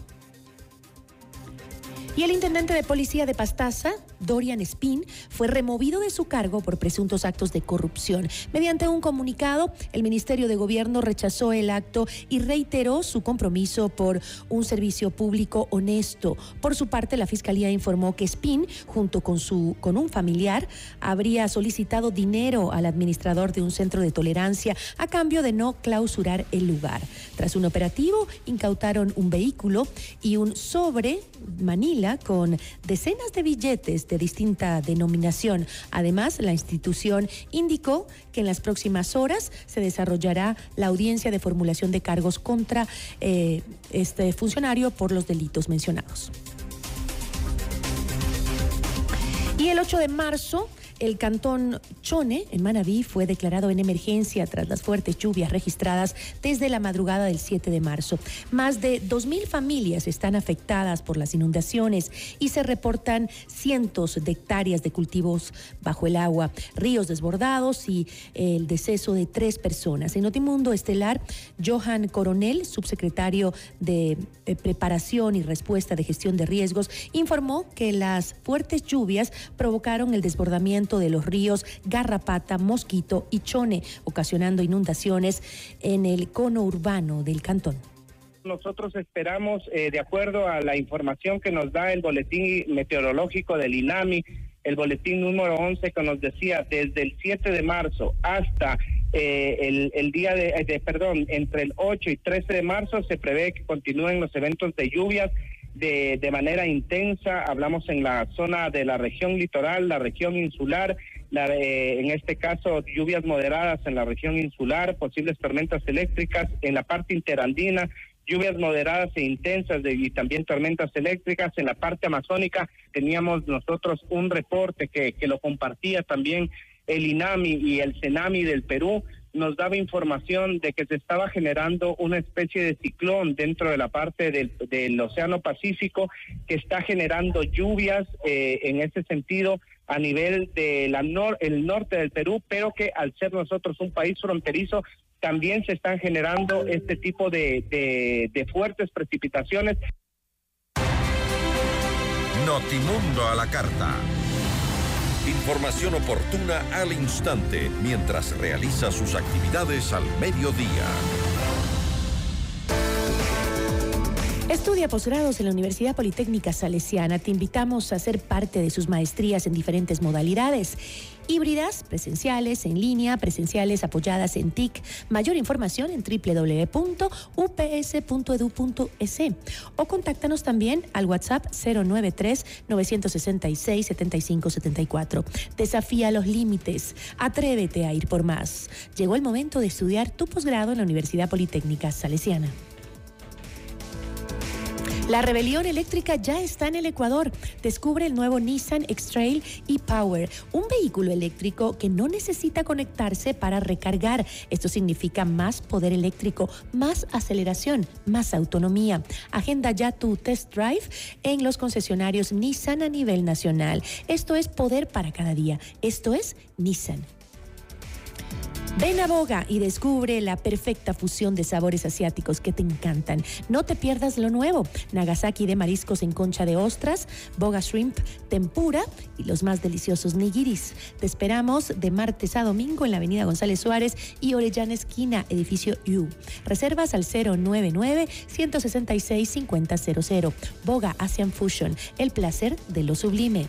Y el intendente de policía de Pastaza, Dorian Spin, fue removido de su cargo por presuntos actos de corrupción. Mediante un comunicado, el Ministerio de Gobierno rechazó el acto y reiteró su compromiso por un servicio público honesto. Por su parte, la Fiscalía informó que Spin, junto con, su, con un familiar, habría solicitado dinero al administrador de un centro de tolerancia a cambio de no clausurar el lugar. Tras un operativo, incautaron un vehículo y un sobre Manila con decenas de billetes de distinta denominación. Además, la institución indicó que en las próximas horas se desarrollará la audiencia de formulación de cargos contra eh, este funcionario por los delitos mencionados. Y el 8 de marzo el cantón Chone, en Manabí, fue declarado en emergencia tras las fuertes lluvias registradas desde la madrugada del 7 de marzo. Más de 2.000 familias están afectadas por las inundaciones y se reportan cientos de hectáreas de cultivos bajo el agua, ríos desbordados y el deceso de tres personas. En Notimundo Estelar, Johan Coronel, subsecretario de eh, Preparación y Respuesta de Gestión de Riesgos, informó que las fuertes lluvias provocaron el desbordamiento de los ríos Garrapata, Mosquito y Chone, ocasionando inundaciones en el cono urbano del cantón. Nosotros esperamos, eh, de acuerdo a la información que nos da el boletín meteorológico del INAMI, el boletín número 11 que nos decía desde el 7 de marzo hasta eh, el, día de, de, perdón, entre el 8 y 13 de marzo se prevé que continúen los eventos de lluvias de, de, manera intensa. Hablamos en la zona de la región litoral, la región insular, la, en este caso lluvias moderadas en la región insular, posibles tormentas eléctricas en la parte interandina, lluvias moderadas e intensas de, y también tormentas eléctricas en la parte amazónica. Teníamos nosotros un reporte que, que lo compartía también el INAMI y el CENAMI del Perú nos daba información de que se estaba generando una especie de ciclón dentro de la parte del, Océano Pacífico que está generando lluvias eh, en ese sentido a nivel del nor el norte del Perú, pero que al ser nosotros un país fronterizo también se están generando este tipo de, de, de fuertes precipitaciones. Notimundo a la carta. Información oportuna al instante mientras realiza sus actividades al mediodía. Estudia posgrados en la Universidad Politécnica Salesiana. Te invitamos a ser parte de sus maestrías en diferentes modalidades. Híbridas, presenciales, en línea, presenciales apoyadas en TIC. Mayor información en www.ups.edu.es o contáctanos también al WhatsApp 093-966-7574. Desafía los límites. Atrévete a ir por más. Llegó el momento de estudiar tu posgrado en la Universidad Politécnica Salesiana. La rebelión eléctrica ya está en el Ecuador. Descubre el nuevo Nissan X-Trail e-Power, un vehículo eléctrico que no necesita conectarse para recargar. Esto significa más poder eléctrico, más aceleración, más autonomía. Agenda ya tu test drive en los concesionarios Nissan a nivel nacional. Esto es poder para cada día. Esto es Nissan. Ven a Boga y descubre la perfecta fusión de sabores asiáticos que te encantan. No te pierdas lo nuevo. Nagasaki de mariscos en concha de ostras, Boga Shrimp, tempura y los más deliciosos nigiris. Te esperamos de martes a domingo en la avenida González Suárez y Orellana Esquina, edificio U. Reservas al 099-166-5000. Boga Asian Fusion, el placer de lo sublime.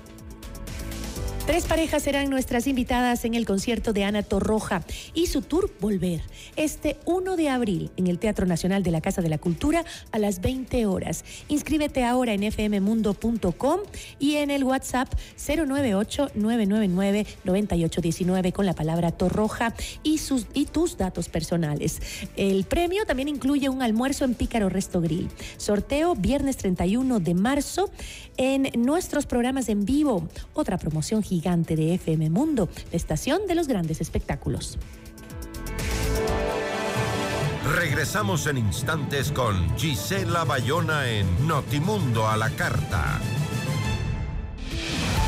Tres parejas serán nuestras invitadas en el concierto de Ana Torroja y su tour Volver, este 1 de abril en el Teatro Nacional de la Casa de la Cultura a las 20 horas. Inscríbete ahora en fmmundo.com y en el WhatsApp 098-999-9819 con la palabra Torroja y, y tus datos personales. El premio también incluye un almuerzo en Pícaro Resto Grill. Sorteo viernes 31 de marzo en nuestros programas en vivo. Otra promoción gigante de FM Mundo, la estación de los grandes espectáculos. Regresamos en instantes con Gisela Bayona en Notimundo a la Carta.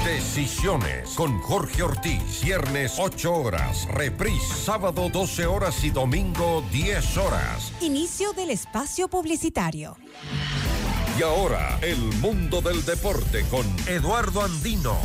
Decisiones con Jorge Ortiz. Viernes 8 horas. Reprise sábado 12 horas y domingo 10 horas. Inicio del espacio publicitario. Y ahora, el mundo del deporte con Eduardo Andino.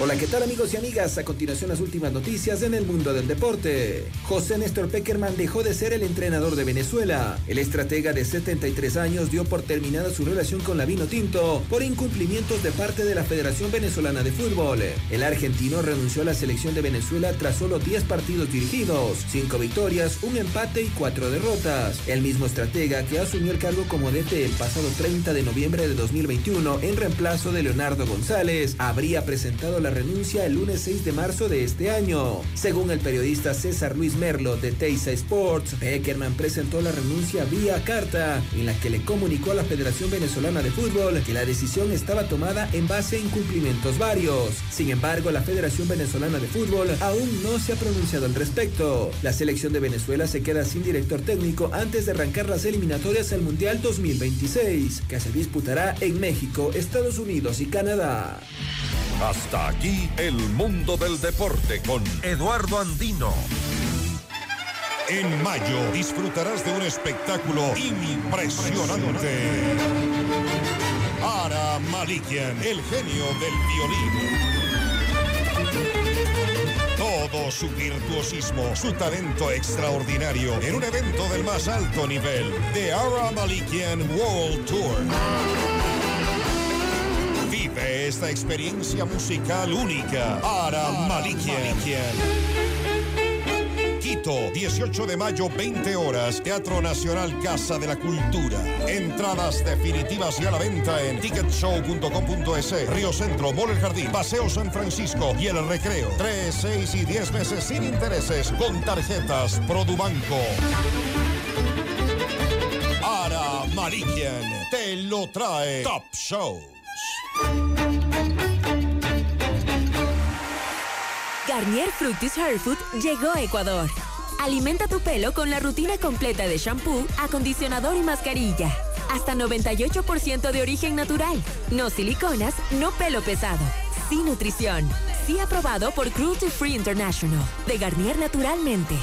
Hola, ¿qué tal amigos y amigas? A continuación las últimas noticias en el mundo del deporte. José Néstor Peckerman dejó de ser el entrenador de Venezuela. El estratega de 73 años dio por terminada su relación con la Vino Tinto por incumplimientos de parte de la Federación Venezolana de Fútbol. El argentino renunció a la selección de Venezuela tras solo 10 partidos dirigidos, 5 victorias, un empate y 4 derrotas. El mismo estratega que asumió el cargo como DT el pasado 30 de noviembre de 2021 en reemplazo de Leonardo González habría presentado la renuncia el lunes 6 de marzo de este año. Según el periodista César Luis Merlo de Teisa Sports, Beckerman presentó la renuncia vía carta en la que le comunicó a la Federación Venezolana de Fútbol que la decisión estaba tomada en base a incumplimientos varios. Sin embargo, la Federación Venezolana de Fútbol aún no se ha pronunciado al respecto. La selección de Venezuela se queda sin director técnico antes de arrancar las eliminatorias al Mundial 2026, que se disputará en México, Estados Unidos y Canadá. Hasta aquí el mundo del deporte con Eduardo Andino. En mayo disfrutarás de un espectáculo impresionante. Ara Malikian, el genio del violín. Todo su virtuosismo, su talento extraordinario en un evento del más alto nivel, The Ara Malikian World Tour. Esta experiencia musical única. Ara Malikian. Quito, 18 de mayo, 20 horas, Teatro Nacional Casa de la Cultura. Entradas definitivas y a la venta en ticketshow.com.es, Río Centro, Mall El Jardín, Paseo San Francisco y El Recreo. 3, 6 y 10 meses sin intereses con tarjetas Produbanco. Ara Malikian te lo trae Top Shows. Garnier Fructis Hair Food llegó a Ecuador. Alimenta tu pelo con la rutina completa de shampoo, acondicionador y mascarilla. Hasta 98% de origen natural. No siliconas, no pelo pesado. Sin nutrición. Sí aprobado por Cruelty Free International. De Garnier naturalmente.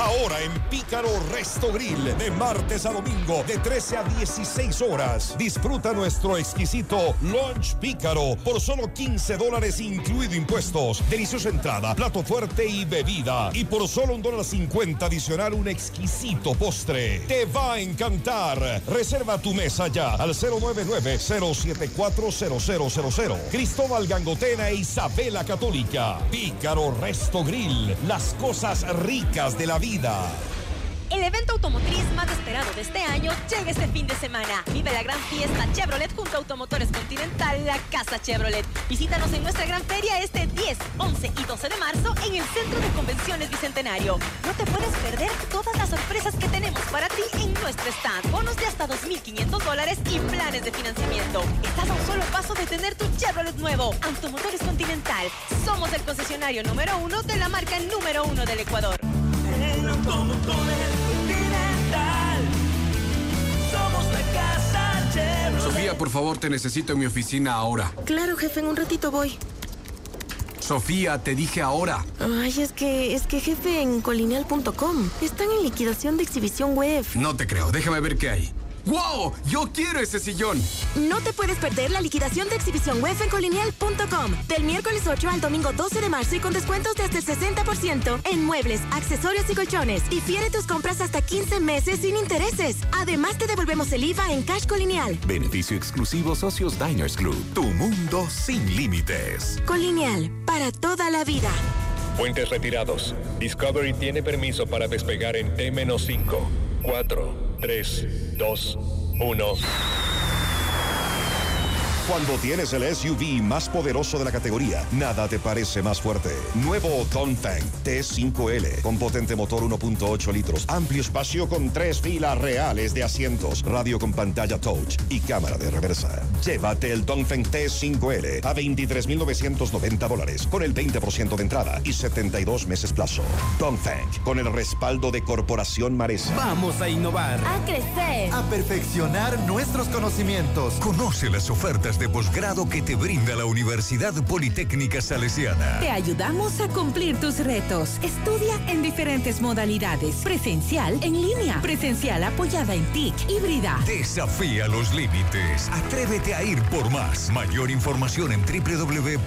Ahora en Pícaro Resto Grill, de martes a domingo, de 13 a 16 horas. Disfruta nuestro exquisito Lunch Pícaro por solo 15 dólares, incluido impuestos. Deliciosa entrada, plato fuerte y bebida. Y por solo un dólar 50 adicional, un exquisito postre. Te va a encantar. Reserva tu mesa ya al 099-074-0000. Cristóbal Gangotena e Isabela Católica. Pícaro Resto Grill, las cosas ricas de la vida. El evento automotriz más esperado de este año llega este fin de semana. Vive la gran fiesta Chevrolet junto a Automotores Continental, la Casa Chevrolet. Visítanos en nuestra gran feria este 10, 11 y 12 de marzo en el Centro de Convenciones Bicentenario. No te puedes perder todas las sorpresas que tenemos para ti en nuestro stand. Bonos de hasta 2.500 dólares y planes de financiamiento. Estás a un solo paso de tener tu Chevrolet nuevo. Automotores Continental. Somos el concesionario número uno de la marca número uno del Ecuador. Sofía, por favor, te necesito en mi oficina ahora. Claro, jefe, en un ratito voy. Sofía, te dije ahora. Ay, es que, es que jefe, en colineal.com están en liquidación de exhibición web. No te creo, déjame ver qué hay. ¡Wow! ¡Yo quiero ese sillón! No te puedes perder la liquidación de exhibición web en colineal.com del miércoles 8 al domingo 12 de marzo y con descuentos de hasta el 60% en muebles, accesorios y colchones. Difiere tus compras hasta 15 meses sin intereses. Además, te devolvemos el IVA en Cash Colineal. Beneficio exclusivo Socios Diners Club. Tu mundo sin límites. Colineal, para toda la vida. Puentes retirados. Discovery tiene permiso para despegar en T-5, 4, 3, 2, 1. Cuando tienes el SUV más poderoso de la categoría, nada te parece más fuerte. Nuevo Dongfeng T5L con potente motor 1.8 litros, amplio espacio con tres filas reales de asientos, radio con pantalla touch y cámara de reversa. Llévate el Dongfeng T5L a 23.990 dólares con el 20% de entrada y 72 meses plazo. Dongfeng con el respaldo de Corporación Maresa. Vamos a innovar. A crecer. A perfeccionar nuestros conocimientos. Conoce las ofertas de posgrado que te brinda la Universidad Politécnica Salesiana. Te ayudamos a cumplir tus retos. Estudia en diferentes modalidades. Presencial, en línea. Presencial apoyada en TIC, híbrida. Desafía los límites. Atrévete a ir por más. Mayor información en www.ups.edu.es.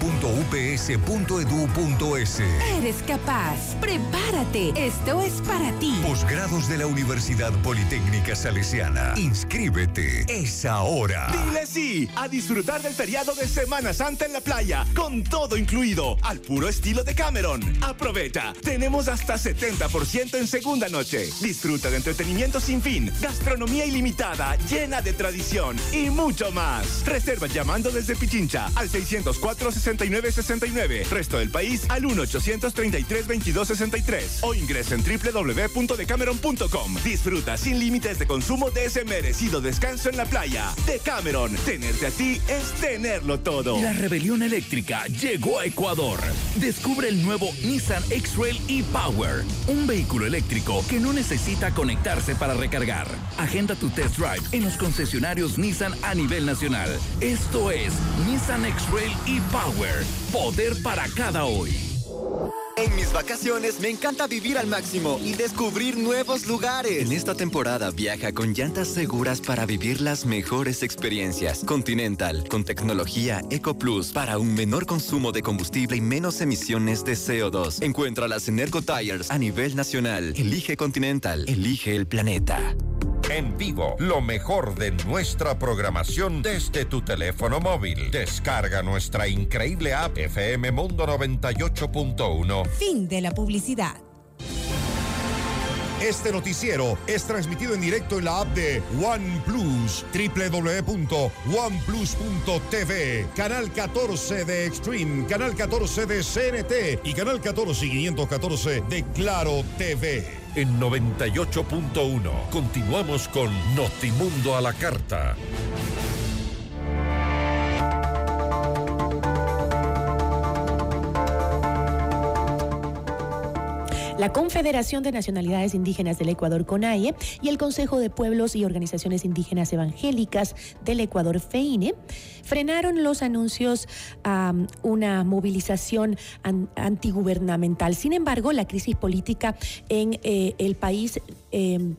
Eres capaz. Prepárate. Esto es para ti. Posgrados de la Universidad Politécnica Salesiana. Inscríbete. Es ahora. Dile sí a disfrutar del feriado de Semana Santa en la playa, con todo incluido, al puro estilo de Cameron. Aprovecha, tenemos hasta 70% en segunda noche. Disfruta de entretenimiento sin fin, gastronomía ilimitada, llena de tradición y mucho más. Reserva llamando desde Pichincha al 604-6969. Resto del país al 1-833-2263 o ingresa en www.decameron.com. Disfruta sin límites de consumo de ese merecido descanso en la playa. De Cameron, tenerte a ti es tenerlo todo. La rebelión eléctrica llegó a Ecuador. Descubre el nuevo Nissan X-Trail e-Power, un vehículo eléctrico que no necesita conectarse para recargar. Agenda tu test drive en los concesionarios Nissan a nivel nacional. Esto es Nissan X-Trail e-Power, poder para cada hoy. En mis vacaciones me encanta vivir al máximo y descubrir nuevos lugares. En esta temporada viaja con llantas seguras para vivir las mejores experiencias. Continental, con tecnología Eco Plus para un menor consumo de combustible y menos emisiones de CO2. Encuéntralas en Ergo a nivel nacional. Elige Continental, elige el planeta. En vivo, lo mejor de nuestra programación desde tu teléfono móvil. Descarga nuestra increíble app FM Mundo 98.1. Fin de la publicidad. Este noticiero es transmitido en directo en la app de OnePlus, www.oneplus.tv, canal 14 de Extreme, canal 14 de CNT y canal 14 y 514 de Claro TV. En 98.1 continuamos con Notimundo a la carta. La Confederación de Nacionalidades Indígenas del Ecuador, CONAIE, y el Consejo de Pueblos y Organizaciones Indígenas Evangélicas del Ecuador, FEINE, frenaron los anuncios a una movilización antigubernamental. Sin embargo, la crisis política en eh, el país eh,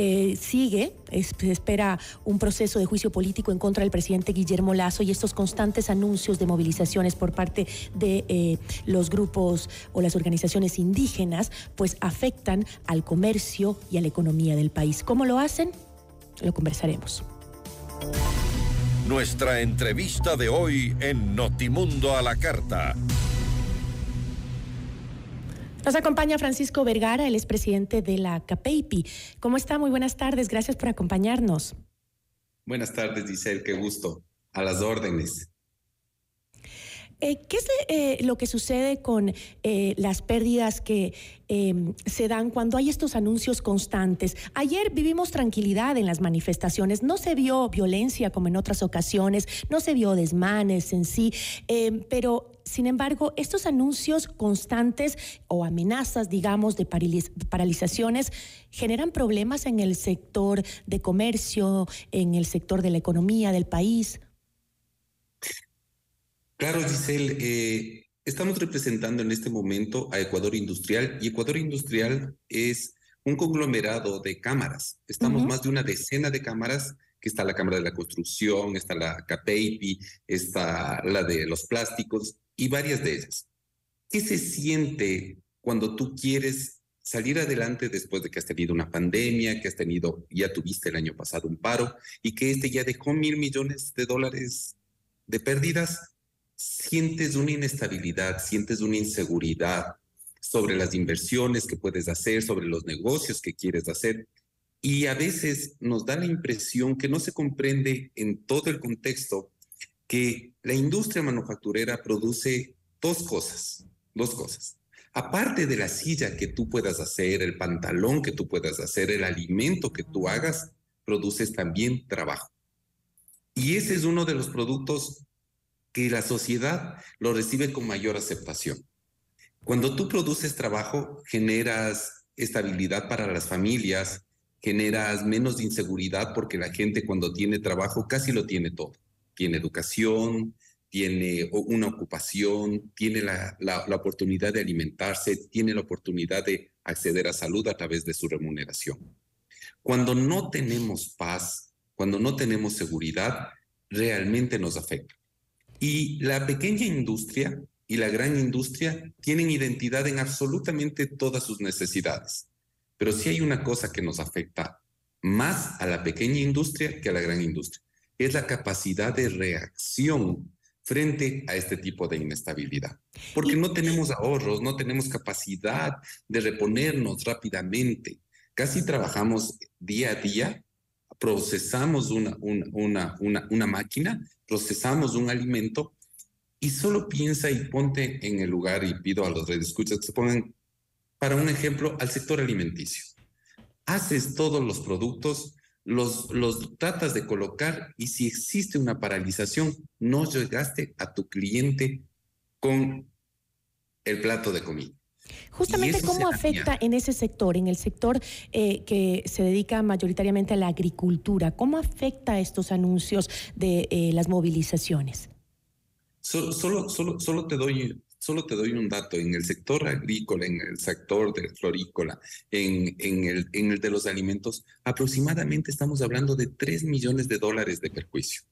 eh, sigue, se espera un proceso de juicio político en contra del presidente Guillermo Lazo y estos constantes anuncios de movilizaciones por parte de eh, los grupos o las organizaciones indígenas, pues afectan al comercio y a la economía del país. ¿Cómo lo hacen? Lo conversaremos. Nuestra entrevista de hoy en Notimundo a la Carta. Nos acompaña Francisco Vergara, el expresidente de la CAPEIPI. ¿Cómo está? Muy buenas tardes. Gracias por acompañarnos. Buenas tardes, Giselle. Qué gusto. A las órdenes. Eh, ¿Qué es eh, lo que sucede con eh, las pérdidas que em, se dan cuando hay estos anuncios constantes? Ayer vivimos tranquilidad en las manifestaciones, no se vio violencia como en otras ocasiones, no se vio desmanes en sí, em, pero sin embargo, estos anuncios constantes o amenazas, digamos, de paralizaciones generan problemas en el sector de comercio, en el sector de la economía del país. Claro, Giselle, eh, estamos representando en este momento a Ecuador Industrial y Ecuador Industrial es un conglomerado de cámaras. Estamos más de una decena de cámaras que está la Cámara de la Construcción, está la CAPEIPI, está la de los plásticos, y varias de ellas. ¿Qué se siente cuando tú quieres salir adelante después de que has tenido una pandemia, que has tenido, ya tuviste el año pasado un paro y que este ya dejó mil millones de dólares de pérdidas? Sientes una inestabilidad, sientes una inseguridad sobre las inversiones que puedes hacer, sobre los negocios que quieres hacer. Y a veces nos da la impresión que no se comprende en todo el contexto que la industria manufacturera produce dos cosas, dos cosas. Aparte de la silla que tú puedas hacer, el pantalón que tú puedas hacer, el alimento que tú hagas, produces también trabajo. Y ese es uno de los productos que la sociedad lo recibe con mayor aceptación. Cuando tú produces trabajo, generas estabilidad para las familias, generas menos inseguridad porque la gente cuando tiene trabajo casi lo tiene todo tiene educación, tiene una ocupación, tiene la, la, oportunidad de alimentarse, tiene la oportunidad de acceder a salud a través de su remuneración. Cuando no tenemos paz, cuando no tenemos seguridad, realmente nos afecta. Y la pequeña industria y la gran industria tienen identidad en absolutamente todas sus necesidades. Pero sí hay una cosa que nos afecta más a la pequeña industria que a la gran industria es la capacidad de reacción frente a este tipo de inestabilidad. Porque no tenemos ahorros, no tenemos capacidad de reponernos rápidamente. Casi trabajamos día a día, procesamos una, una, una, una, máquina, procesamos un alimento y solo piensa y ponte en el lugar y pido a los redes escuchas que se pongan, para un ejemplo, al sector alimenticio. Haces todos los productos los, los tratas de colocar y si existe una paralización, no llegaste a tu cliente con el plato de comida. Justamente, ¿cómo afecta en ese sector, en el sector eh, que se dedica mayoritariamente a la agricultura? ¿Cómo afecta estos anuncios de eh, las movilizaciones? Solo, solo, solo, solo te doy Solo te doy un dato, en el sector agrícola, en el sector de florícola, en, en, el, en el de los alimentos, aproximadamente estamos hablando de 3 millones de dólares de perjuicio.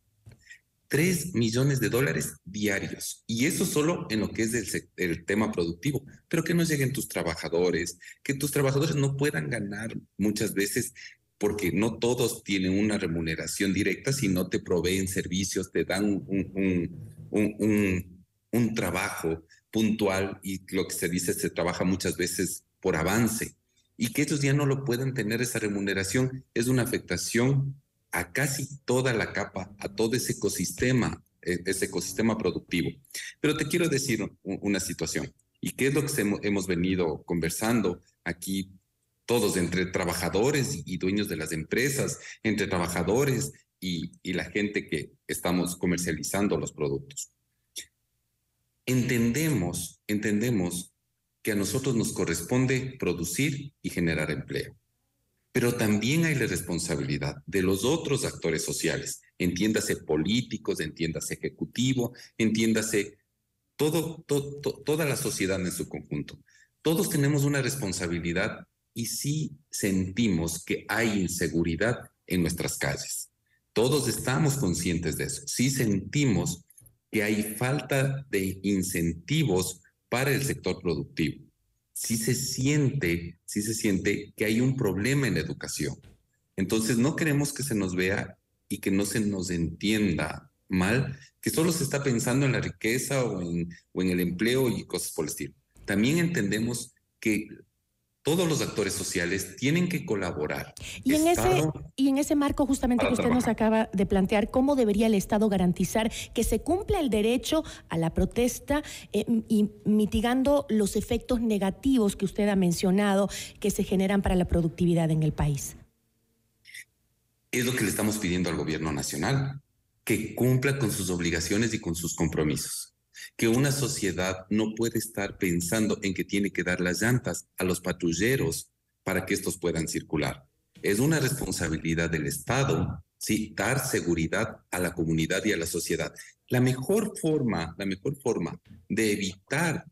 3 millones de dólares diarios. Y eso solo en lo que es el, el, tema productivo. Pero que no lleguen tus trabajadores, que tus trabajadores no puedan ganar muchas veces porque no todos tienen una remuneración directa, sino te proveen servicios, te dan un, un trabajo, puntual y lo que se dice se trabaja muchas veces por avance y que ellos ya no lo puedan tener esa remuneración es una afectación a casi toda la capa, a todo ese ecosistema, e, ese ecosistema productivo. Pero te quiero decir una situación y qué es lo que hemos venido conversando aquí todos entre trabajadores y dueños de las empresas, entre trabajadores y, y la gente que estamos comercializando los productos entendemos, entendemos que a nosotros nos corresponde producir y generar empleo. Pero también hay la responsabilidad de los otros actores sociales, entiéndase políticos, entiéndase ejecutivo, entiéndase toda la sociedad en su conjunto. Todos tenemos una responsabilidad y sí sentimos que hay inseguridad en nuestras calles. Todos estamos conscientes de eso. Sí sentimos que hay falta de incentivos para el sector productivo. Sí se siente, sí se siente que hay un problema en la educación. Entonces no queremos que se nos vea y que no se nos entienda mal, que solo se está pensando en la riqueza o en, o en el empleo y cosas por el estilo. También entendemos que todos los actores sociales tienen que colaborar. Y en, ese, y en ese marco justamente que usted nos acaba de plantear, ¿cómo debería el Estado garantizar que se cumpla el derecho a la protesta eh, y mitigando los efectos negativos que usted ha mencionado que se generan para la productividad en el país? Es lo que le estamos pidiendo al gobierno nacional, que cumpla con sus obligaciones y con sus compromisos que una sociedad no puede estar pensando en que tiene que dar las llantas a los patrulleros para que estos puedan circular. Es una responsabilidad del Estado, sí, dar seguridad a la comunidad y a la sociedad. La mejor forma, la mejor forma de evitar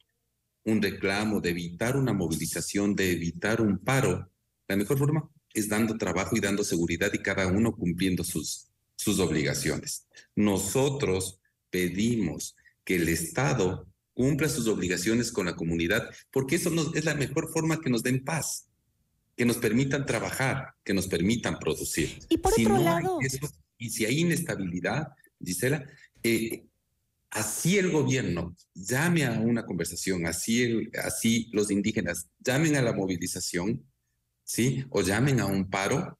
un reclamo, de evitar una movilización, de evitar un paro, la mejor forma es dando trabajo y dando seguridad y cada uno cumpliendo sus, sus obligaciones. Nosotros pedimos que el Estado cumpla sus obligaciones con la comunidad, porque eso es la mejor forma que nos den paz, que nos permitan trabajar, que nos permitan producir. Y por otro lado... y si hay inestabilidad, Gisela, eh, así el gobierno llame a una conversación, así, así los indígenas llamen a la movilización, ¿sí? O llamen a un paro,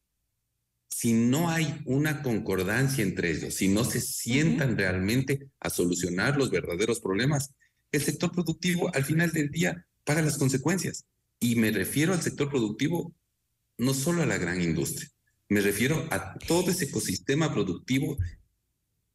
si no hay una concordancia entre ellos, si no se sientan realmente a solucionar los verdaderos problemas, el sector productivo al final del día paga las consecuencias. Y me refiero al sector productivo no solo a la gran industria, me refiero a todo ese ecosistema productivo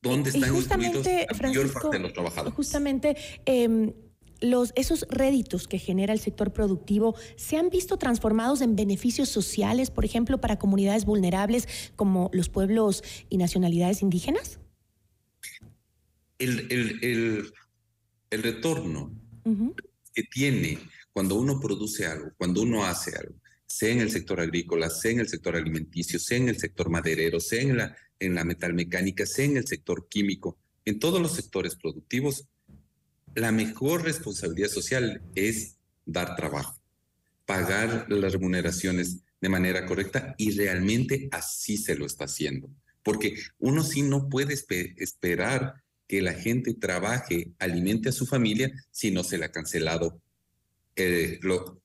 donde están incluidos la mayor parte de los trabajadores. Justamente, eh, los, esos réditos que genera el sector productivo se han visto transformados en beneficios sociales, por ejemplo, para comunidades vulnerables como los pueblos y nacionalidades indígenas? El, el, el, retorno que tiene cuando uno produce algo, cuando uno hace algo, sea en el sector agrícola, sea en el sector alimenticio, sea en el sector maderero, sea en la, en la metalmecánica, sea en el sector químico, en todos los sectores productivos, la mejor responsabilidad social es dar trabajo, pagar las remuneraciones de manera correcta y realmente así se lo está haciendo. Porque uno sí no puede esperar que la gente trabaje, alimente a su familia si no se le ha cancelado eh,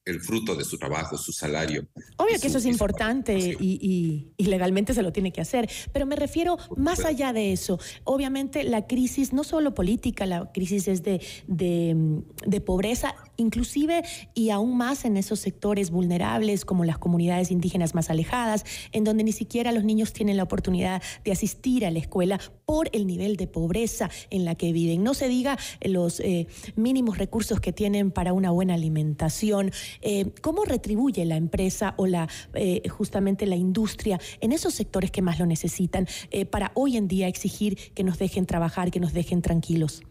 el fruto de su trabajo, su salario. Obvio que eso es importante y, legalmente se lo tiene que hacer, pero me refiero más allá de eso. Obviamente la crisis, no solo política, la crisis es de, de, pobreza, inclusive y aún más en esos sectores vulnerables como las comunidades indígenas más alejadas, en donde ni siquiera los niños tienen la oportunidad de asistir a la escuela por el nivel de pobreza en la que viven. No se diga los eh, mínimos recursos que tienen para una buena alimentación. Eh, ¿Cómo retribuye la empresa o la eh, justamente la industria en esos sectores que más lo necesitan para hoy en día exigir que nos dejen trabajar, que nos dejen tranquilos?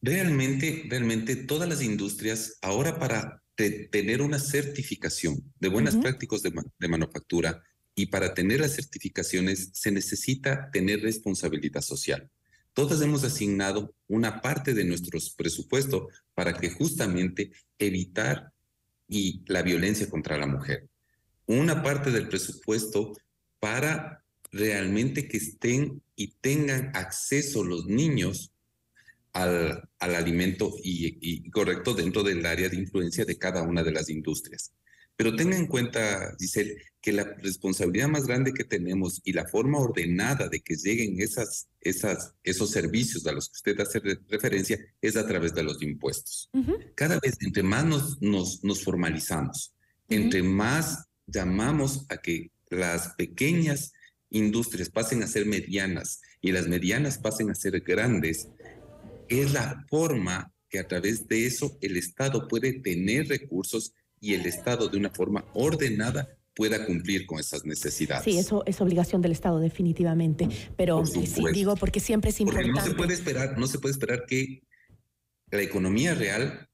Realmente, realmente todas las industrias ahora para tener una certificación de buenas prácticas de manufactura, y para tener las certificaciones se necesita tener responsabilidad social. Todas hemos asignado una parte de nuestro presupuesto para que justamente evitar y la violencia contra la mujer. Una parte del presupuesto para realmente que estén y tengan acceso los niños al, al alimento y, y, correcto dentro del área de influencia de cada una de las industrias. Pero tenga en cuenta, Giselle, que la responsabilidad más grande que tenemos y la forma ordenada de que lleguen esas, esas, esos servicios a los que usted hace referencia es a través de los impuestos. Cada vez, entre más nos, nos, nos formalizamos, entre más llamamos a que las pequeñas industrias pasen a ser medianas y las medianas pasen a ser grandes, es la forma que a través de eso el Estado puede tener recursos y el Estado de una forma ordenada pueda cumplir con esas necesidades. Sí, eso es obligación del Estado definitivamente, pero sí, digo porque siempre es importante. no se puede esperar, no se puede esperar que la economía real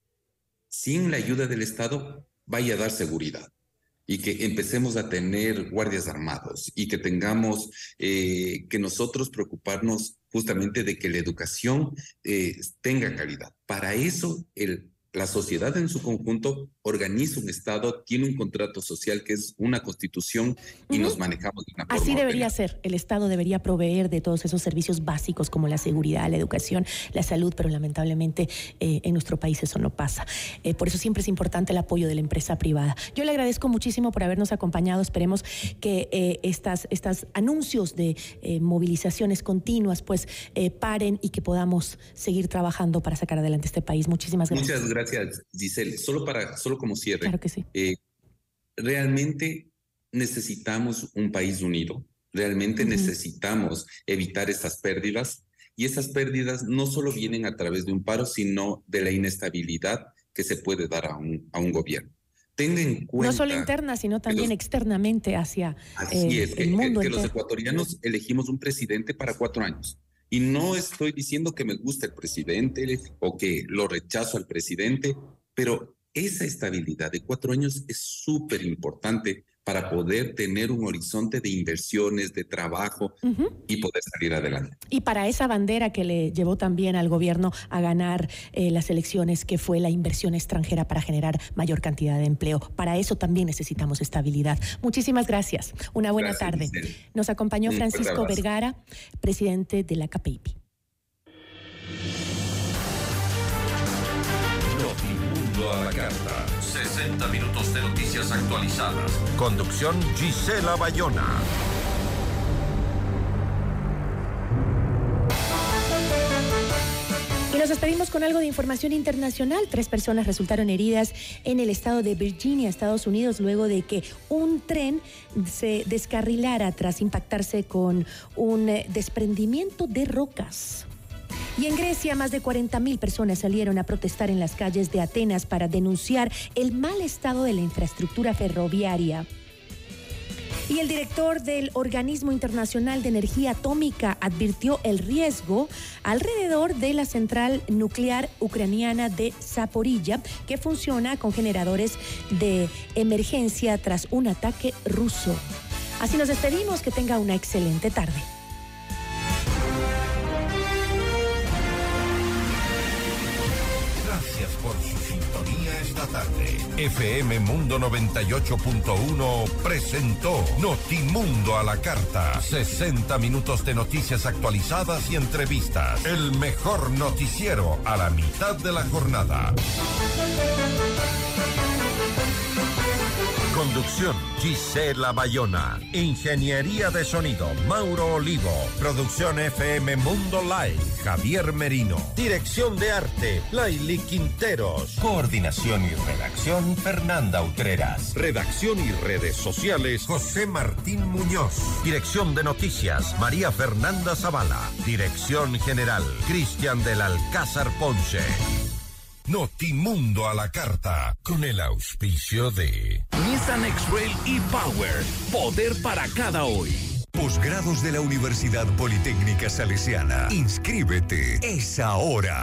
sin la ayuda del Estado vaya a dar seguridad y que empecemos a tener guardias armados y que tengamos eh, que nosotros preocuparnos justamente de que la educación eh, tenga calidad. Para eso el la sociedad en su conjunto organiza un Estado, tiene un contrato social que es una constitución y nos manejamos de una forma. Así debería ser. El Estado debería proveer de todos esos servicios básicos como la seguridad, la educación, la salud, pero lamentablemente eh, en nuestro país eso no pasa. Eh, por eso siempre es importante el apoyo de la empresa privada. Yo le agradezco muchísimo por habernos acompañado. Esperemos que eh, estas, estas anuncios de movilizaciones continuas pues paren y que podamos seguir trabajando para sacar adelante este país. Muchísimas gracias. Muchas gracias gracias, Giselle. Solo, para, solo como cierre. Claro que sí. Eh, realmente necesitamos un país unido. Realmente necesitamos evitar estas pérdidas. Y esas pérdidas no solo vienen a través de un paro, sino de la inestabilidad que se puede dar a un, a un gobierno. Tenga en cuenta. No solo interna, sino también externamente hacia eh, el mundo. Que, que los ecuatorianos elegimos un presidente para cuatro años. Y no estoy diciendo que me guste el presidente o que lo rechazo al presidente, pero esa estabilidad de cuatro años es súper importante para poder tener un horizonte de inversiones, de trabajo y poder salir adelante. Y para esa bandera que le llevó también al gobierno a ganar eh, las elecciones, que fue la inversión extranjera para generar mayor cantidad de empleo, para eso también necesitamos estabilidad. Muchísimas gracias. Una buena tarde. Nos acompañó Francisco Vergara, presidente de la CAPEIPI. A la carta. 60 minutos de noticias actualizadas. Conducción Gisela Bayona. Y nos despedimos con algo de información internacional. Tres personas resultaron heridas en el estado de Virginia, Estados Unidos, luego de que un tren se descarrilara tras impactarse con un eh, desprendimiento de rocas. Y en Grecia, más de 40.000 personas salieron a protestar en las calles de Atenas para denunciar el mal estado de la infraestructura ferroviaria. Y el director del Organismo Internacional de Energía Atómica advirtió el riesgo alrededor de la central nuclear ucraniana de Zaporilla, que funciona con generadores de emergencia tras un ataque ruso. Así nos despedimos, que tenga una excelente tarde. FM Mundo 98.1 presentó Notimundo a la carta. 60 minutos de noticias actualizadas y entrevistas. El mejor noticiero a la mitad de la jornada. Conducción Gisela Bayona. Ingeniería de sonido Mauro Olivo. Producción FM Mundo Live Javier Merino. Dirección de arte Laili Quinteros. Coordinación y redacción Fernanda Utreras. Redacción y redes sociales José Martín Muñoz. Dirección de noticias María Fernanda Zavala. Dirección general Cristian del Alcázar Ponce. Notimundo a la carta, con el auspicio de Nissan X-Rail e-Power, poder para cada hoy. Posgrados de la Universidad Politécnica Salesiana. Inscríbete. Es ahora.